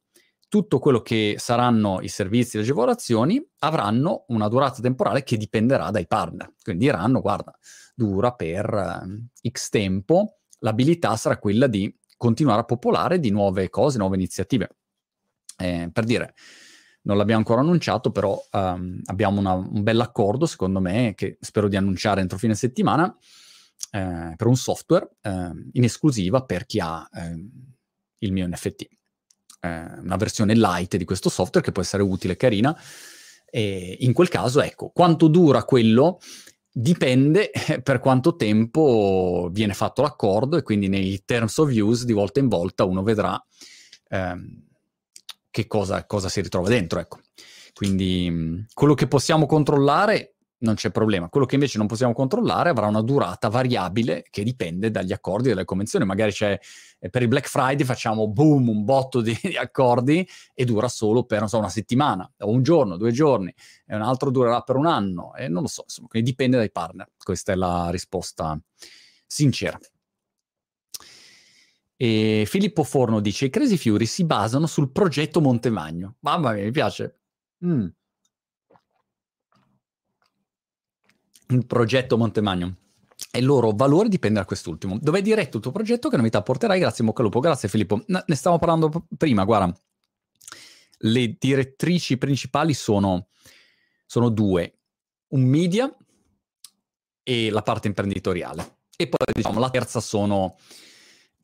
tutto quello che saranno i servizi le agevolazioni avranno una durata temporale che dipenderà dai partner. Quindi diranno, guarda, dura per uh, X tempo, l'abilità sarà quella di continuare a popolare di nuove cose, nuove iniziative. Eh, per dire, non l'abbiamo ancora annunciato, però um, abbiamo una, un bell'accordo, secondo me, che spero di annunciare entro fine settimana, eh, per un software eh, in esclusiva per chi ha eh, il mio NFT. Eh, una versione light di questo software che può essere utile carina. E in quel caso, ecco, quanto dura quello dipende per quanto tempo viene fatto l'accordo e quindi nei terms of use di volta in volta uno vedrà ehm, che cosa, cosa si ritrova dentro, ecco. Quindi quello che possiamo controllare non c'è problema. Quello che invece non possiamo controllare avrà una durata variabile che dipende dagli accordi delle convenzioni. Magari c'è eh, per il Black Friday facciamo boom, un botto di, di accordi e dura solo per so, una settimana, o un giorno, due giorni, e un altro durerà per un anno, e non lo so, insomma, quindi dipende dai partner. Questa è la risposta sincera. E Filippo Forno dice: I Crazy Fury si basano sul progetto Montemagno. Mamma mia, mi piace. Mm. Il progetto Montemagno. E il loro valore dipende da quest'ultimo. Dove è diretto il tuo progetto? Che novità porterai? Grazie, Moccalupo. Grazie, Filippo. ne stavamo parlando prima. Guarda, le direttrici principali sono, sono due: un media e la parte imprenditoriale. E poi, diciamo, la terza sono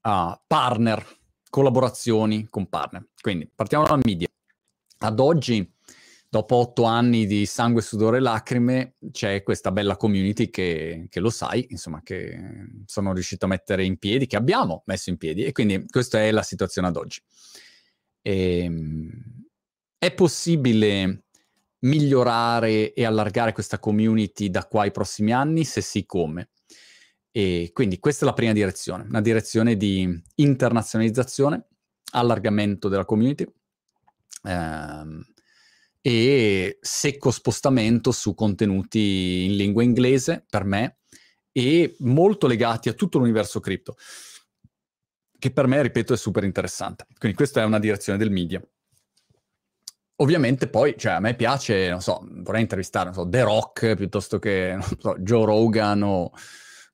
uh, partner, collaborazioni con partner. Quindi partiamo dalla media. Ad oggi, dopo otto anni di sangue, sudore e lacrime, c'è questa bella community che, che, lo sai, insomma, che sono riuscito a mettere in piedi, che abbiamo messo in piedi. E quindi questa è la situazione ad oggi. E, ehm, è possibile migliorare e allargare questa community da qua ai prossimi anni? Se sì, come? E quindi questa è la prima direzione, una direzione di internazionalizzazione, allargamento della community ehm, e secco spostamento su contenuti in lingua inglese per me e molto legati a tutto l'universo cripto, che per me, ripeto, è super interessante. Quindi questa è una direzione del media. Ovviamente poi, cioè, a me piace, non so, vorrei intervistare, non so, The Rock piuttosto che, so, Joe Rogan o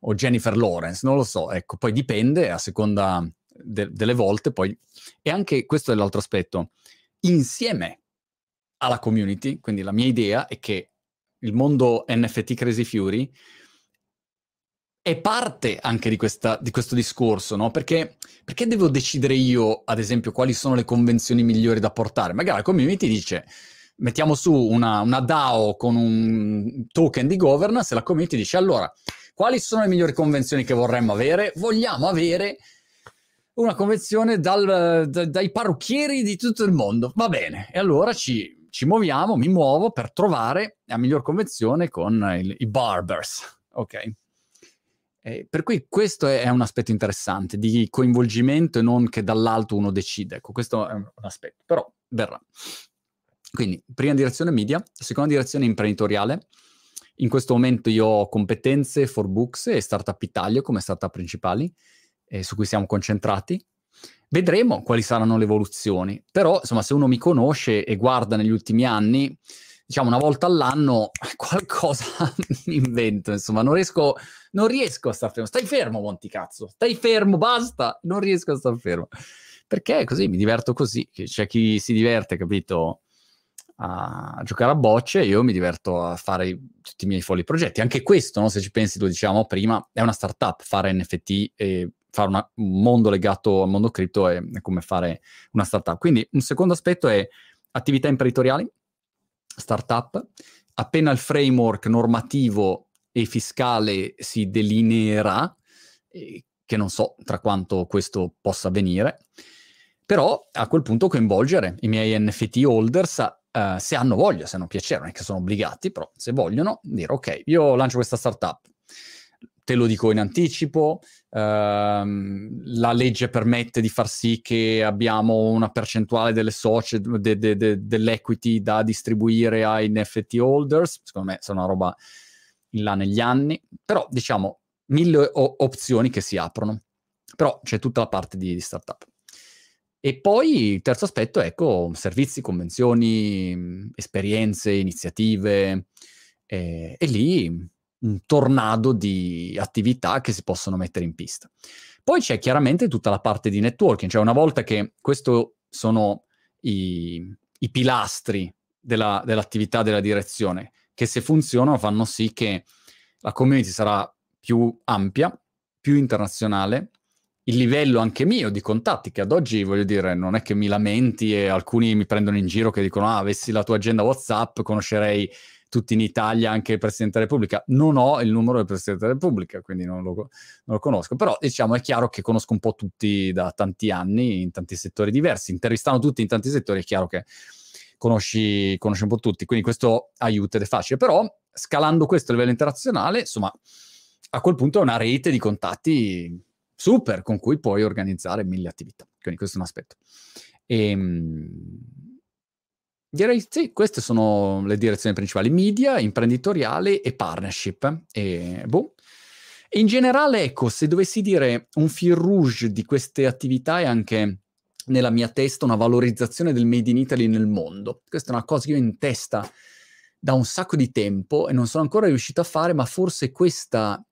o Jennifer Lawrence, non lo so, ecco, poi dipende a seconda de- delle volte, poi, e anche questo è l'altro aspetto, insieme alla community, quindi la mia idea è che il mondo NFT Crazy Fury è parte anche di, questa, di questo discorso, no? Perché, perché, devo decidere io, ad esempio, quali sono le convenzioni migliori da portare? Magari la community dice, mettiamo su una, una DAO con un token di governance e la community dice, allora, quali sono le migliori convenzioni che vorremmo avere? Vogliamo avere una convenzione dal, da, dai parrucchieri di tutto il mondo. Va bene, e allora ci, ci muoviamo, mi muovo per trovare la miglior convenzione con il, i barbers, ok? Eh, per cui questo è, è, un aspetto interessante di coinvolgimento e non che dall'alto uno decide. Ecco, questo è un aspetto, però verrà. Quindi, prima direzione media, seconda direzione imprenditoriale. In questo momento io ho competenze for books e Startup Italia come startup principali, eh, su cui siamo concentrati. Vedremo quali saranno le evoluzioni, però insomma se uno mi conosce e guarda negli ultimi anni, diciamo una volta all'anno qualcosa mi invento, insomma, non riesco, non riesco a stare fermo. Stai fermo, Monti cazzo, stai fermo, basta, non riesco a stare fermo. Perché così mi diverto così, c'è chi si diverte, capito, a giocare a bocce, io mi diverto a fare tutti i miei folli progetti. Anche questo, no, se ci pensi, lo dicevamo prima, è una startup, fare NFT e fare una, un mondo legato al mondo cripto è, è come fare una startup. Quindi un secondo aspetto è attività imprenditoriali, startup, appena il framework normativo e fiscale si delineerà, che non so tra quanto questo possa avvenire, però a quel punto coinvolgere i miei NFT holders uh, se hanno voglia, se hanno piacere, non è che sono obbligati, però se vogliono, dire ok, io lancio questa startup, te lo dico in anticipo, ehm, la legge permette di far sì che abbiamo una percentuale delle socie, de, de, de, dell'equity da distribuire ai NFT holders, secondo me sarà una roba in là negli anni, però diciamo mille o- opzioni che si aprono, però c'è tutta la parte di, di startup. E poi il terzo aspetto, ecco, servizi, convenzioni, esperienze, iniziative, eh, e lì un tornado di attività che si possono mettere in pista. Poi c'è chiaramente tutta la parte di networking, cioè una volta che questi sono i, i pilastri della, dell'attività della direzione, che se funzionano fanno sì che la community sarà più ampia, più internazionale, il livello anche mio di contatti, che ad oggi voglio dire, non è che mi lamenti e alcuni mi prendono in giro che dicono: Ah, avessi la tua agenda WhatsApp, conoscerei tutti in Italia, anche il Presidente della Repubblica. Non ho il numero del Presidente della Repubblica, quindi non lo, non lo, conosco. Però diciamo è chiaro che conosco un po' tutti da tanti anni, in tanti settori diversi. Intervistando tutti in tanti settori è chiaro che conosci, conosci un po' tutti, quindi questo aiuta ed è facile. Però scalando questo a livello internazionale, insomma, a quel punto è una rete di contatti super con cui puoi organizzare mille attività. Quindi questo è un aspetto. E, ehm, Direi sì, queste sono le direzioni principali, media, imprenditoriale e partnership. E, boh. in generale, ecco, se dovessi dire un fil rouge di queste attività è anche nella mia testa una valorizzazione del Made in Italy nel mondo. Questa è una cosa che io ho in testa da un sacco di tempo e non sono ancora riuscito a fare, ma forse questa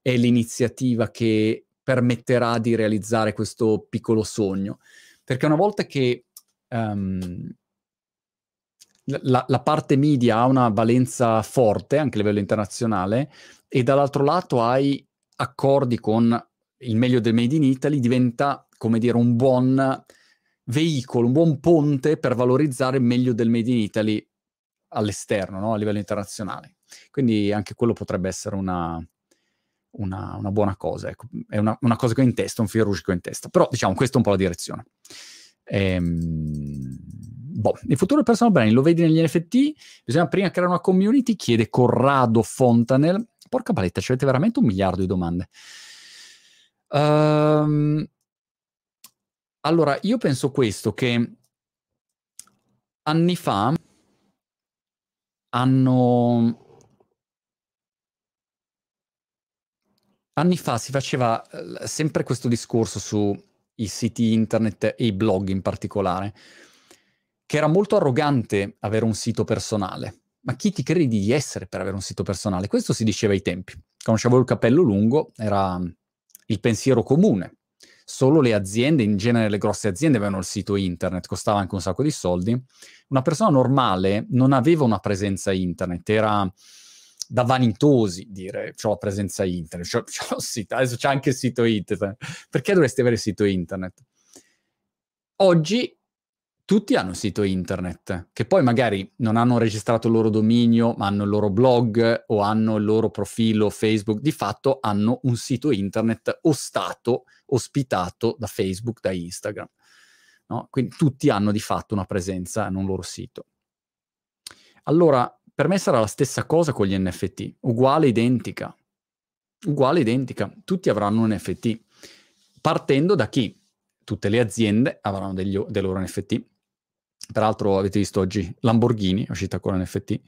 è l'iniziativa che permetterà di realizzare questo piccolo sogno. Perché una volta che um, la, la, parte media ha una valenza forte anche a livello internazionale e dall'altro lato hai accordi con il meglio del Made in Italy, diventa come dire un buon veicolo, un buon ponte per valorizzare il meglio del Made in Italy all'esterno, no? a livello internazionale. Quindi anche quello potrebbe essere una, una, una buona cosa. Ecco. È una, una, cosa che ho in testa, un fil rouge che ho in testa. Però diciamo, questa è un po' la direzione. Ehm boh, il futuro del personal branding lo vedi negli NFT, bisogna prima creare una community, chiede Corrado Fontanel. Porca paletta, ci avete veramente un miliardo di domande. Um, allora, io penso questo, che anni fa hanno... Anni fa si faceva eh, sempre questo discorso sui siti internet e i blog in particolare che era molto arrogante avere un sito personale. Ma chi ti credi di essere per avere un sito personale? Questo si diceva ai tempi. avevo il capello lungo, era il pensiero comune. Solo le aziende, in genere le grosse aziende, avevano il sito internet, costava anche un sacco di soldi. Una persona normale non aveva una presenza internet, era da vanitosi dire ho la presenza internet, c'ho, c'ho sito, adesso c'è anche il sito internet. Perché dovresti avere il sito internet? Oggi tutti hanno un sito internet, che poi magari non hanno registrato il loro dominio, ma hanno il loro blog o hanno il loro profilo Facebook, di fatto hanno un sito internet ostato, ospitato da Facebook, da Instagram. No? Quindi tutti hanno di fatto una presenza in un loro sito. Allora, per me sarà la stessa cosa con gli NFT, uguale, identica. Uguale, identica. Tutti avranno un NFT. Partendo da chi? Tutte le aziende avranno degli, dei loro NFT Peraltro avete visto oggi Lamborghini, è uscita con NFT,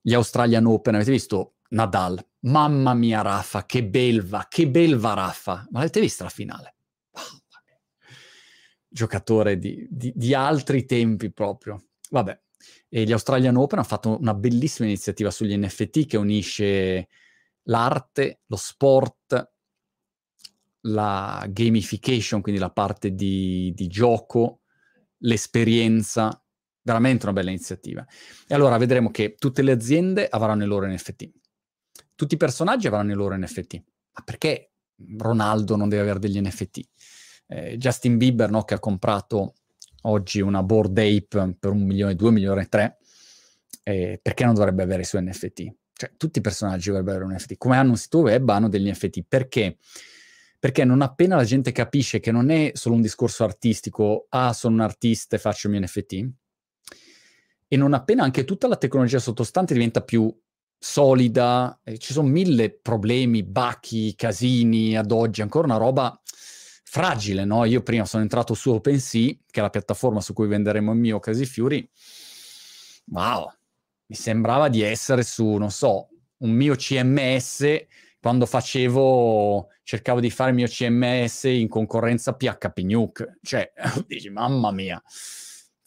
gli Australian Open, avete visto Nadal. Mamma mia Raffa, che belva, che belva Raffa. Ma l'avete vista la finale? Giocatore di, di, di altri tempi proprio. Vabbè, e gli Australian Open hanno fatto una bellissima iniziativa sugli NFT che unisce l'arte, lo sport, la gamification, quindi la parte di, di gioco, l'esperienza, veramente una bella iniziativa. E allora vedremo che tutte le aziende avranno i loro NFT, tutti i personaggi avranno i loro NFT. Ma perché Ronaldo non deve avere degli NFT? Eh, Justin Bieber, no, che ha comprato oggi una board ape per un milione, due milioni e tre, eh, perché non dovrebbe avere i suoi NFT? Cioè, tutti i personaggi dovrebbero avere un NFT. Come hanno un sito web, hanno degli NFT. Perché? perché non appena la gente capisce che non è solo un discorso artistico, ah, sono un artista e faccio il mio NFT, e non appena anche tutta la tecnologia sottostante diventa più solida, eh, ci sono mille problemi, bachi, casini ad oggi, ancora una roba fragile, no? Io prima sono entrato su OpenSea, che è la piattaforma su cui venderemo il mio Casi Fiori, wow, mi sembrava di essere su, non so, un mio CMS quando facevo, cercavo di fare il mio CMS in concorrenza PHP Nuke, cioè, dici, mamma mia,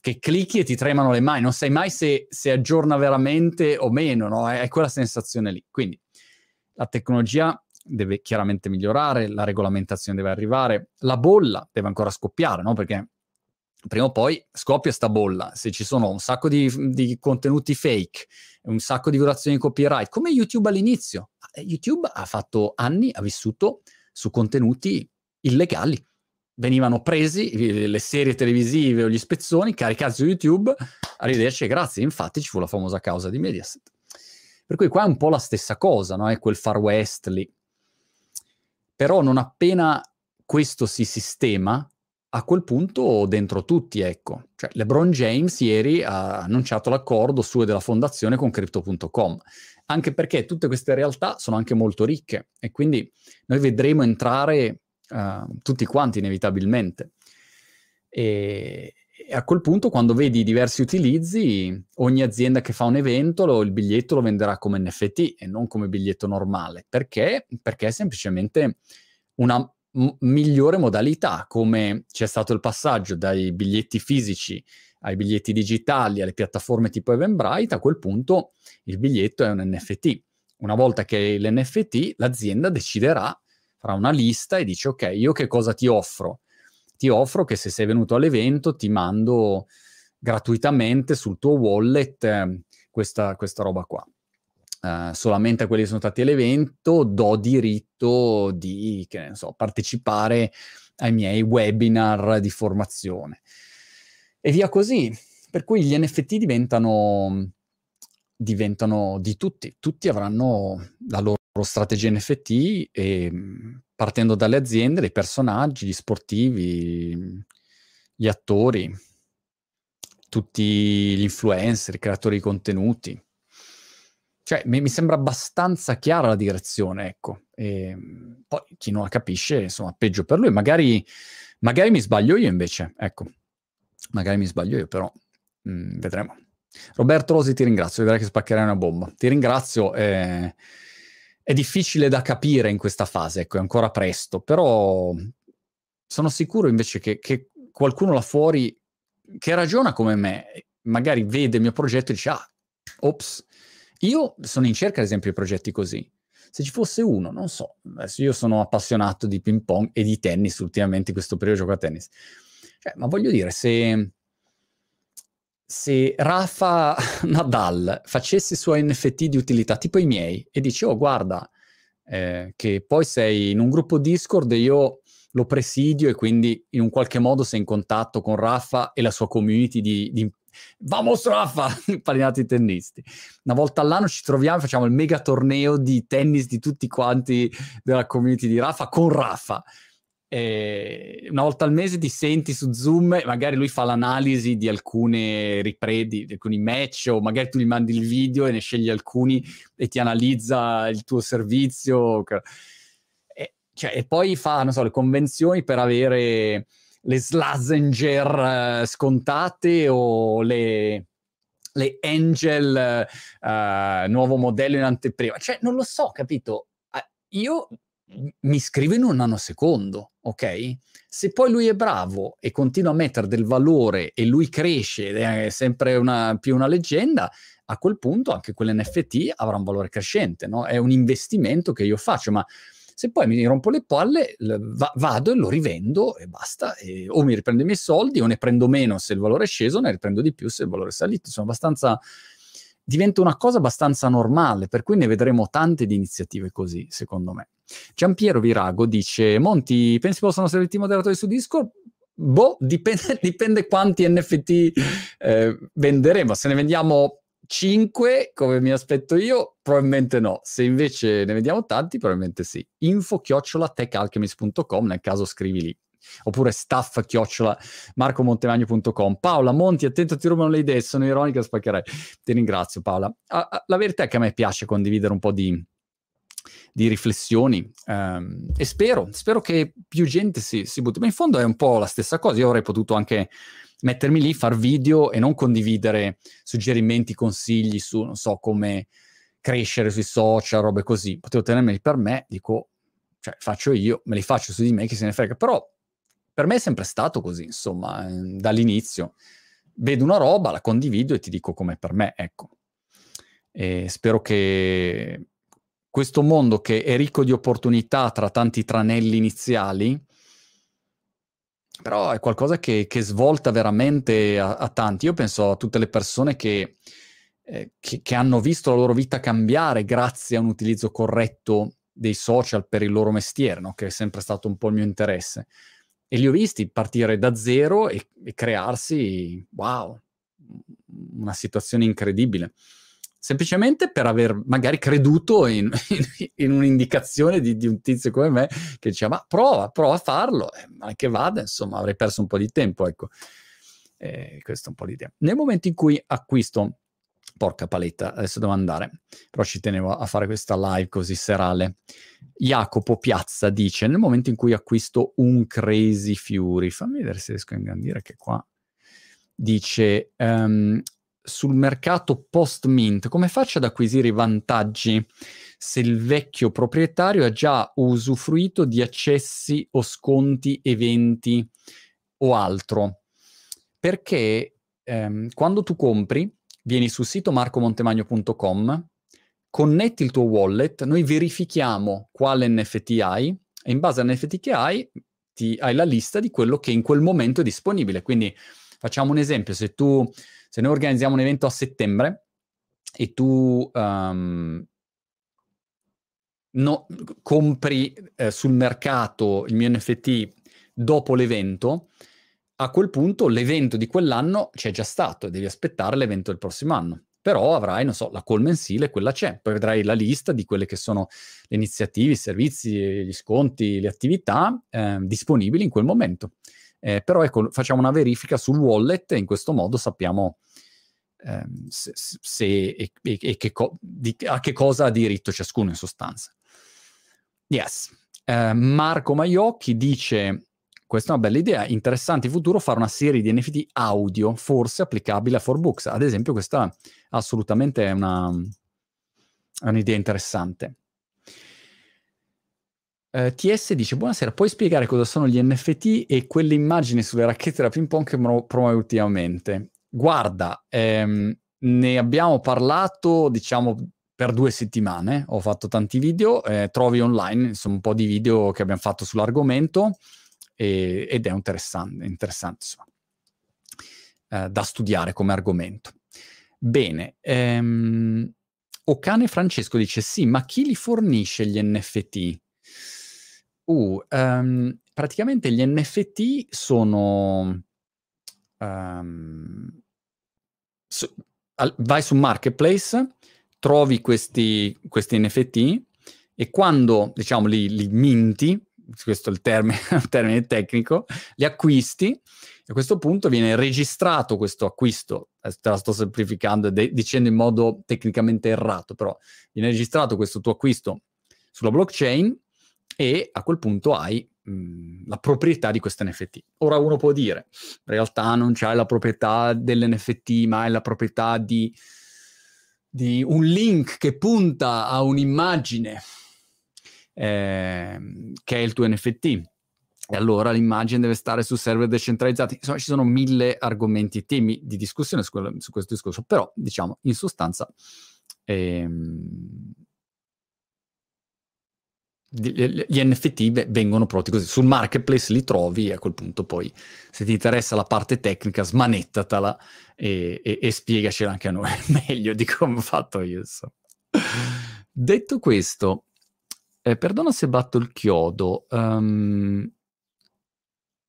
che clicchi e ti tremano le mani, non sai mai se, se aggiorna veramente o meno, no? È, è quella sensazione lì. Quindi la tecnologia deve chiaramente migliorare, la regolamentazione deve arrivare, la bolla deve ancora scoppiare, no? Perché prima o poi scoppia sta bolla. Se ci sono un sacco di, di contenuti fake, un sacco di violazioni di copyright, come YouTube all'inizio. Eh, YouTube ha fatto anni, ha vissuto su contenuti illegali. Venivano presi le serie televisive o gli spezzoni, caricati su YouTube, arrivederci e grazie. Infatti ci fu la famosa causa di Mediaset. Per cui qua è un po' la stessa cosa, no? È quel Far West lì. Però non appena questo si sistema, a quel punto dentro tutti, ecco. Cioè, LeBron James ieri ha annunciato l'accordo suo e della fondazione con Crypto.com, anche perché tutte queste realtà sono anche molto ricche e quindi noi vedremo entrare uh, tutti quanti inevitabilmente. E, e, a quel punto, quando vedi diversi utilizzi, ogni azienda che fa un evento, lo, il biglietto lo venderà come NFT e non come biglietto normale. Perché? Perché è semplicemente una m- migliore modalità, come c'è stato il passaggio dai biglietti fisici ai biglietti digitali, alle piattaforme tipo Eventbrite, a quel punto il biglietto è un NFT. Una volta che l'NFT, l'azienda deciderà, farà una lista e dice ok, io che cosa ti offro? Ti offro che se sei venuto all'evento ti mando gratuitamente sul tuo wallet eh, questa, questa roba qua uh, solamente a quelli che sono stati all'evento do diritto di, so, partecipare ai miei webinar di formazione. E via così. Per cui gli NFT diventano, diventano di tutti. Tutti avranno la loro strategia NFT e partendo dalle aziende, dei personaggi, gli sportivi, gli attori, tutti gli influencer, i creatori di contenuti. Cioè, mi, mi, sembra abbastanza chiara la direzione, ecco. E, poi chi non la capisce, insomma, peggio per lui. Magari, magari mi sbaglio io invece, ecco. Magari mi sbaglio io, però mm, vedremo. Roberto Rosi, ti ringrazio, vedrai che spaccherai una bomba. Ti ringrazio. Eh, è difficile da capire in questa fase, ecco, è ancora presto, però sono sicuro invece che, che qualcuno là fuori che ragiona come me, magari vede il mio progetto e dice, ah, ops, io sono in cerca, ad esempio, di progetti così. Se ci fosse uno, non so, adesso io sono appassionato di ping pong e di tennis, ultimamente in questo periodo gioco a tennis. Cioè, ma voglio dire, se, se Rafa Nadal facesse i suoi NFT di utilità, tipo i miei, e dice, oh guarda, eh, che poi sei in un gruppo Discord e io lo presidio e quindi in un qualche modo sei in contatto con Rafa e la sua community di, di Vamos Rafa, pallinati tennisti. Una volta all'anno ci troviamo e facciamo il mega torneo di tennis di tutti quanti della community di Rafa con Rafa. E una volta al mese ti senti su Zoom, magari lui fa l'analisi di alcune ripredi, di alcuni match, o magari tu gli mandi il video e ne scegli alcuni e ti analizza il tuo servizio. E, cioè, e poi fa, so, le convenzioni per avere le Slazenger uh, scontate o le, le Angel uh, nuovo modello in anteprima. Cioè, non lo so, capito? Io mi iscrivo in un nanosecondo, ok? Se poi lui è bravo e continua a mettere del valore e lui cresce ed è sempre una, più una leggenda, a quel punto anche quell'NFT avrà un valore crescente, no? È un investimento che io faccio, ma se poi mi rompo le palle, va- vado e lo rivendo e basta. E o mi riprendo i miei soldi o ne prendo meno se il valore è sceso, ne riprendo di più se il valore è salito. Sono abbastanza diventa una cosa abbastanza normale, per cui ne vedremo tante di iniziative così, secondo me. Giampiero Virago dice: Monti, pensi possano servirti i moderatori su Discord? Boh, dipende, dipende quanti NFT eh, venderemo. Se ne vendiamo 5 come mi aspetto io, probabilmente no. Se invece ne vediamo tanti, probabilmente sì. Info chiocciola techalchemist.com, nel caso scrivi lì. Oppure staff chiocciola marcomontemagno.com. Paola Monti, attento, ti rubano le idee, sono ironica, spaccherei. Ti ringrazio Paola. Ah, la verità è che a me piace condividere un po' di, di riflessioni um, e spero, spero che più gente si, si butti. Ma in fondo è un po' la stessa cosa. Io avrei potuto anche mettermi lì, far video e non condividere suggerimenti, consigli su, non so, come crescere sui social, robe così. Potevo tenermeli per me, dico, cioè faccio io, me li faccio su di me, chi se ne frega. Però per me è sempre stato così, insomma, eh, dall'inizio. Vedo una roba, la condivido e ti dico com'è per me, ecco. E spero che questo mondo che è ricco di opportunità tra tanti tranelli iniziali, però è qualcosa che, che svolta veramente a, a, tanti. Io penso a tutte le persone che, eh, che, che, hanno visto la loro vita cambiare grazie a un utilizzo corretto dei social per il loro mestiere, no? che è sempre stato un po' il mio interesse. E li ho visti partire da zero e, e crearsi, wow, una situazione incredibile semplicemente per aver magari creduto in, in, in un'indicazione di, di, un tizio come me che diceva ma prova, prova a farlo, eh, ma che vada, insomma avrei perso un po' di tempo, ecco. Eh, questa è un po' l'idea. Nel momento in cui acquisto, porca paletta, adesso devo andare, però ci tenevo a fare questa live così serale. Jacopo Piazza dice, nel momento in cui acquisto un Crazy Fury, fammi vedere se riesco a ingrandire che qua, dice... Um, sul mercato post-mint, come faccio ad acquisire i vantaggi se il vecchio proprietario ha già usufruito di accessi o sconti, eventi o altro? Perché ehm, quando tu compri, vieni sul sito marcomontemagno.com, connetti il tuo wallet, noi verifichiamo quale NFT hai e in base all'NFT che hai, ti, hai la lista di quello che in quel momento è disponibile. Quindi facciamo un esempio, se tu se noi organizziamo un evento a settembre e tu um, no, compri eh, sul mercato il mio NFT dopo l'evento, a quel punto l'evento di quell'anno c'è già stato e devi aspettare l'evento del prossimo anno. Però avrai, non so, la call mensile, quella c'è. Poi vedrai la lista di quelle che sono le iniziative, i servizi, gli sconti, le attività eh, disponibili in quel momento. Eh, però ecco, facciamo una verifica sul wallet e in questo modo sappiamo ehm, se, se, e, e che co- di, a che cosa ha diritto ciascuno in sostanza. Yes. Eh, Marco Maiocchi dice questa è una bella idea, interessante in futuro fare una serie di NFT audio, forse applicabile a 4Books. Ad esempio, questa assolutamente è, una, un'idea interessante. Uh, eh, TS dice: Buonasera, puoi spiegare cosa sono gli NFT e quelle immagini sulle racchette da ping pong che promuovi ultimamente? Guarda, ehm, ne abbiamo parlato, diciamo, per due settimane, ho fatto tanti video, eh, trovi online insomma un po' di video che abbiamo fatto sull'argomento e, ed è interessante, interessante eh, da studiare come argomento. Bene, ehm, Ocane Francesco dice sì, ma chi li fornisce gli NFT? Uh, um, praticamente gli NFT sono... Um, su, al, vai su Marketplace, trovi questi, questi NFT e quando, diciamo, li, li minti, questo è il termine, il termine tecnico, li acquisti a questo punto viene registrato questo acquisto, eh, te la sto semplificando de- dicendo in modo tecnicamente errato, però viene registrato questo tuo acquisto sulla blockchain e a quel punto hai mh, mm, la proprietà di questo NFT. Ora uno può dire, in realtà non c'hai la proprietà dell'NFT, ma hai la proprietà di, di un link che punta a un'immagine eh, che è il tuo NFT e allora l'immagine deve stare su server decentralizzati. Insomma, ci sono mille argomenti temi di discussione su, quello, su, questo discorso, però diciamo in sostanza ehm, gli NFT vengono prodotti così. Sul marketplace li trovi e a quel punto poi se ti interessa la parte tecnica smanettatela e, e, e spiegacela anche a noi meglio di come ho fatto io. Insomma. Detto questo, eh, perdona se batto il chiodo. Um,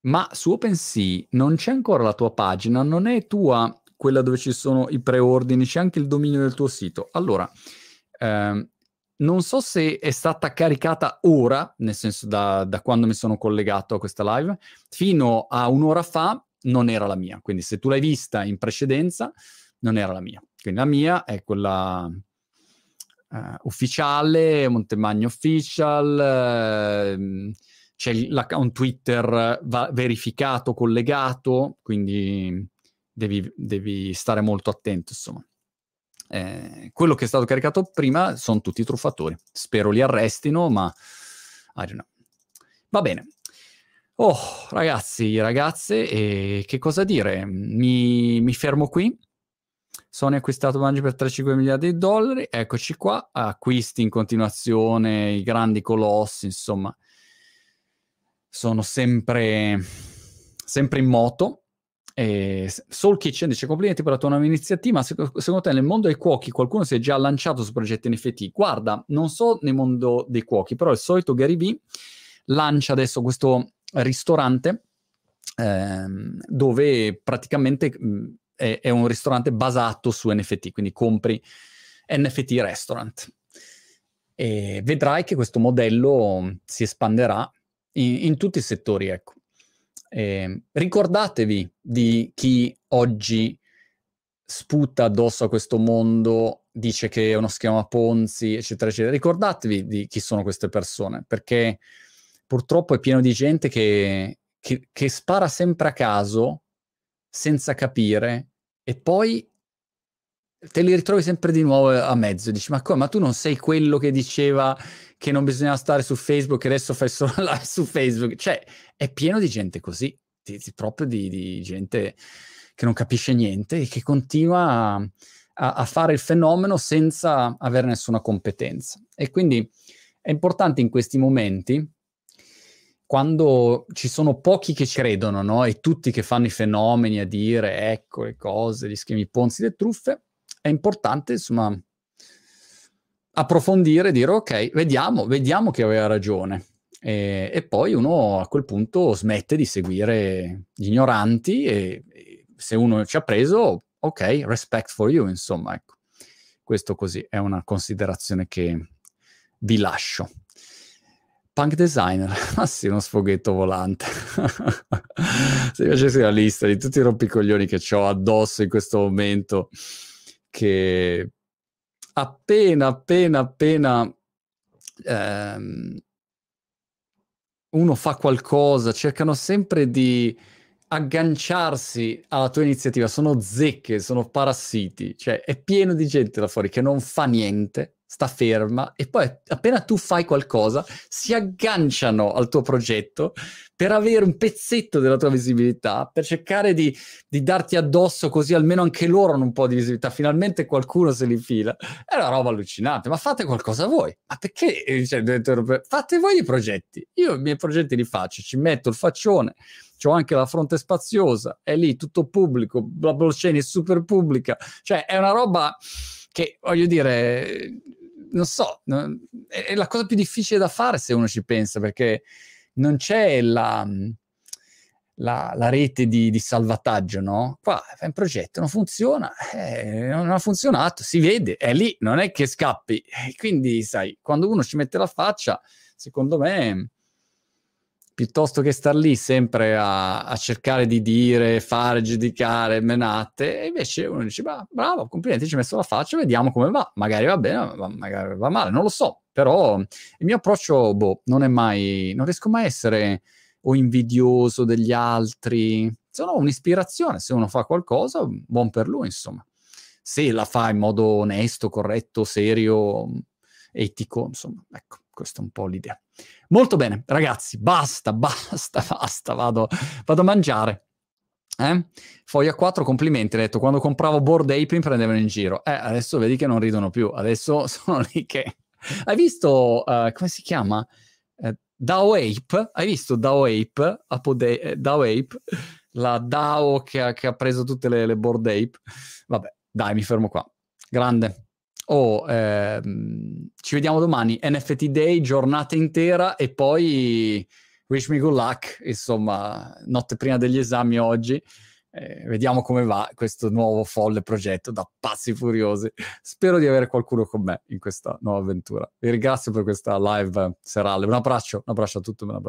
ma su OpenSea non c'è ancora la tua pagina, non è tua quella dove ci sono i preordini, c'è anche il dominio del tuo sito. Allora, ehm, non so se è stata caricata ora, nel senso da, da, quando mi sono collegato a questa live, fino a un'ora fa non era la mia. Quindi se tu l'hai vista in precedenza, non era la mia. Quindi la mia è quella uh, ufficiale, Montemagno Official. Uh, c'è l'account Twitter verificato, collegato, quindi devi, devi, stare molto attento, insomma. Eh, quello che è stato caricato prima sono tutti truffatori. Spero li arrestino, ma I don't know. Va bene. Oh, ragazzi, ragazze, e che cosa dire? Mi, mi fermo qui. Sony ha acquistato Bungie per 3-5 miliardi di dollari, eccoci qua, acquisti in continuazione, i grandi colossi, insomma, sono sempre, sempre in moto. E Soul Kitchen dice complimenti per la tua nuova iniziativa, secondo te nel mondo dei cuochi qualcuno si è già lanciato su progetti NFT? Guarda, non so nel mondo dei cuochi, però il solito Gary Vee lancia adesso questo ristorante ehm, dove praticamente mh, è, è un ristorante basato su NFT, quindi compri NFT restaurant. E vedrai che questo modello si espanderà in, in tutti i settori, ecco. Eh, ricordatevi di chi oggi sputa addosso a questo mondo, dice che è uno schema Ponzi, eccetera, eccetera. Ricordatevi di chi sono queste persone, perché purtroppo è pieno di gente che, che, che spara sempre a caso, senza capire, e poi te li ritrovi sempre di nuovo a mezzo. Dici, ma come? Ma tu non sei quello che diceva che non bisognava stare su Facebook e adesso fai solo live su Facebook. Cioè, è pieno di gente così, di, di, proprio di, di, gente che non capisce niente e che continua a, a, a fare il fenomeno senza avere nessuna competenza. E quindi è importante in questi momenti quando ci sono pochi che credono, no? E tutti che fanno i fenomeni a dire ecco le cose, gli schemi Ponzi, le truffe, è importante, insomma, approfondire dire ok, vediamo, vediamo che aveva ragione. E, e, poi uno a quel punto smette di seguire gli ignoranti e, e, se uno ci ha preso, ok, respect for you, insomma, ecco. Questo così è una considerazione che vi lascio. Punk designer, ma sì, uno sfoghetto volante. Se facessi la lista di tutti i rompicoglioni che ho addosso in questo momento, che appena, appena, appena ehm, uno fa qualcosa, cercano sempre di agganciarsi alla tua iniziativa, sono zecche, sono parassiti, cioè è pieno di gente là fuori che non fa niente, sta ferma e poi appena tu fai qualcosa si agganciano al tuo progetto per avere un pezzetto della tua visibilità, per cercare di, di darti addosso così almeno anche loro hanno un po' di visibilità, finalmente qualcuno se li fila. È una roba allucinante, ma fate qualcosa voi. Ma perché? Cioè, fate voi i progetti. Io i miei progetti li faccio, ci metto il faccione, ho anche la fronte spaziosa, è lì tutto pubblico, la blockchain è super pubblica, cioè è una roba che voglio dire non so, è, la cosa più difficile da fare se uno ci pensa, perché non c'è la, la, la rete di, di, salvataggio, no? Qua è un progetto, non funziona, eh, non ha funzionato, si vede, è lì, non è che scappi. Quindi, sai, quando uno ci mette la faccia, secondo me piuttosto che star lì sempre a, a, cercare di dire, fare, giudicare, menate, e invece uno dice, bah, bravo, complimenti, ci hai messo la faccia, vediamo come va, magari va bene, magari va male, non lo so, però il mio approccio, boh, non è mai, non riesco mai a essere o invidioso degli altri, sono un'ispirazione, se uno fa qualcosa, buon per lui, insomma. Se la fa in modo onesto, corretto, serio, etico, insomma, ecco, questa è un po' l'idea. Molto bene, ragazzi, basta, basta, basta, vado, vado a mangiare. Eh? Foglia 4, complimenti, ha detto, quando compravo Board Ape mi prendevano in giro. Eh, adesso vedi che non ridono più, adesso sono lì che... Hai visto, uh, come si chiama? Uh, DAO Ape? Hai visto DAO Ape? Apode- eh, DAO Ape? La DAO che ha, che ha preso tutte le, le Board Ape? Vabbè, dai, mi fermo qua. Grande oh, ehm, ci vediamo domani, NFT Day, giornata intera e poi wish me good luck, insomma, notte prima degli esami oggi. Eh, vediamo come va questo nuovo folle progetto da pazzi furiosi. Spero di avere qualcuno con me in questa nuova avventura. Vi ringrazio per questa live serale. Un abbraccio, un abbraccio a tutti. Un abbraccio.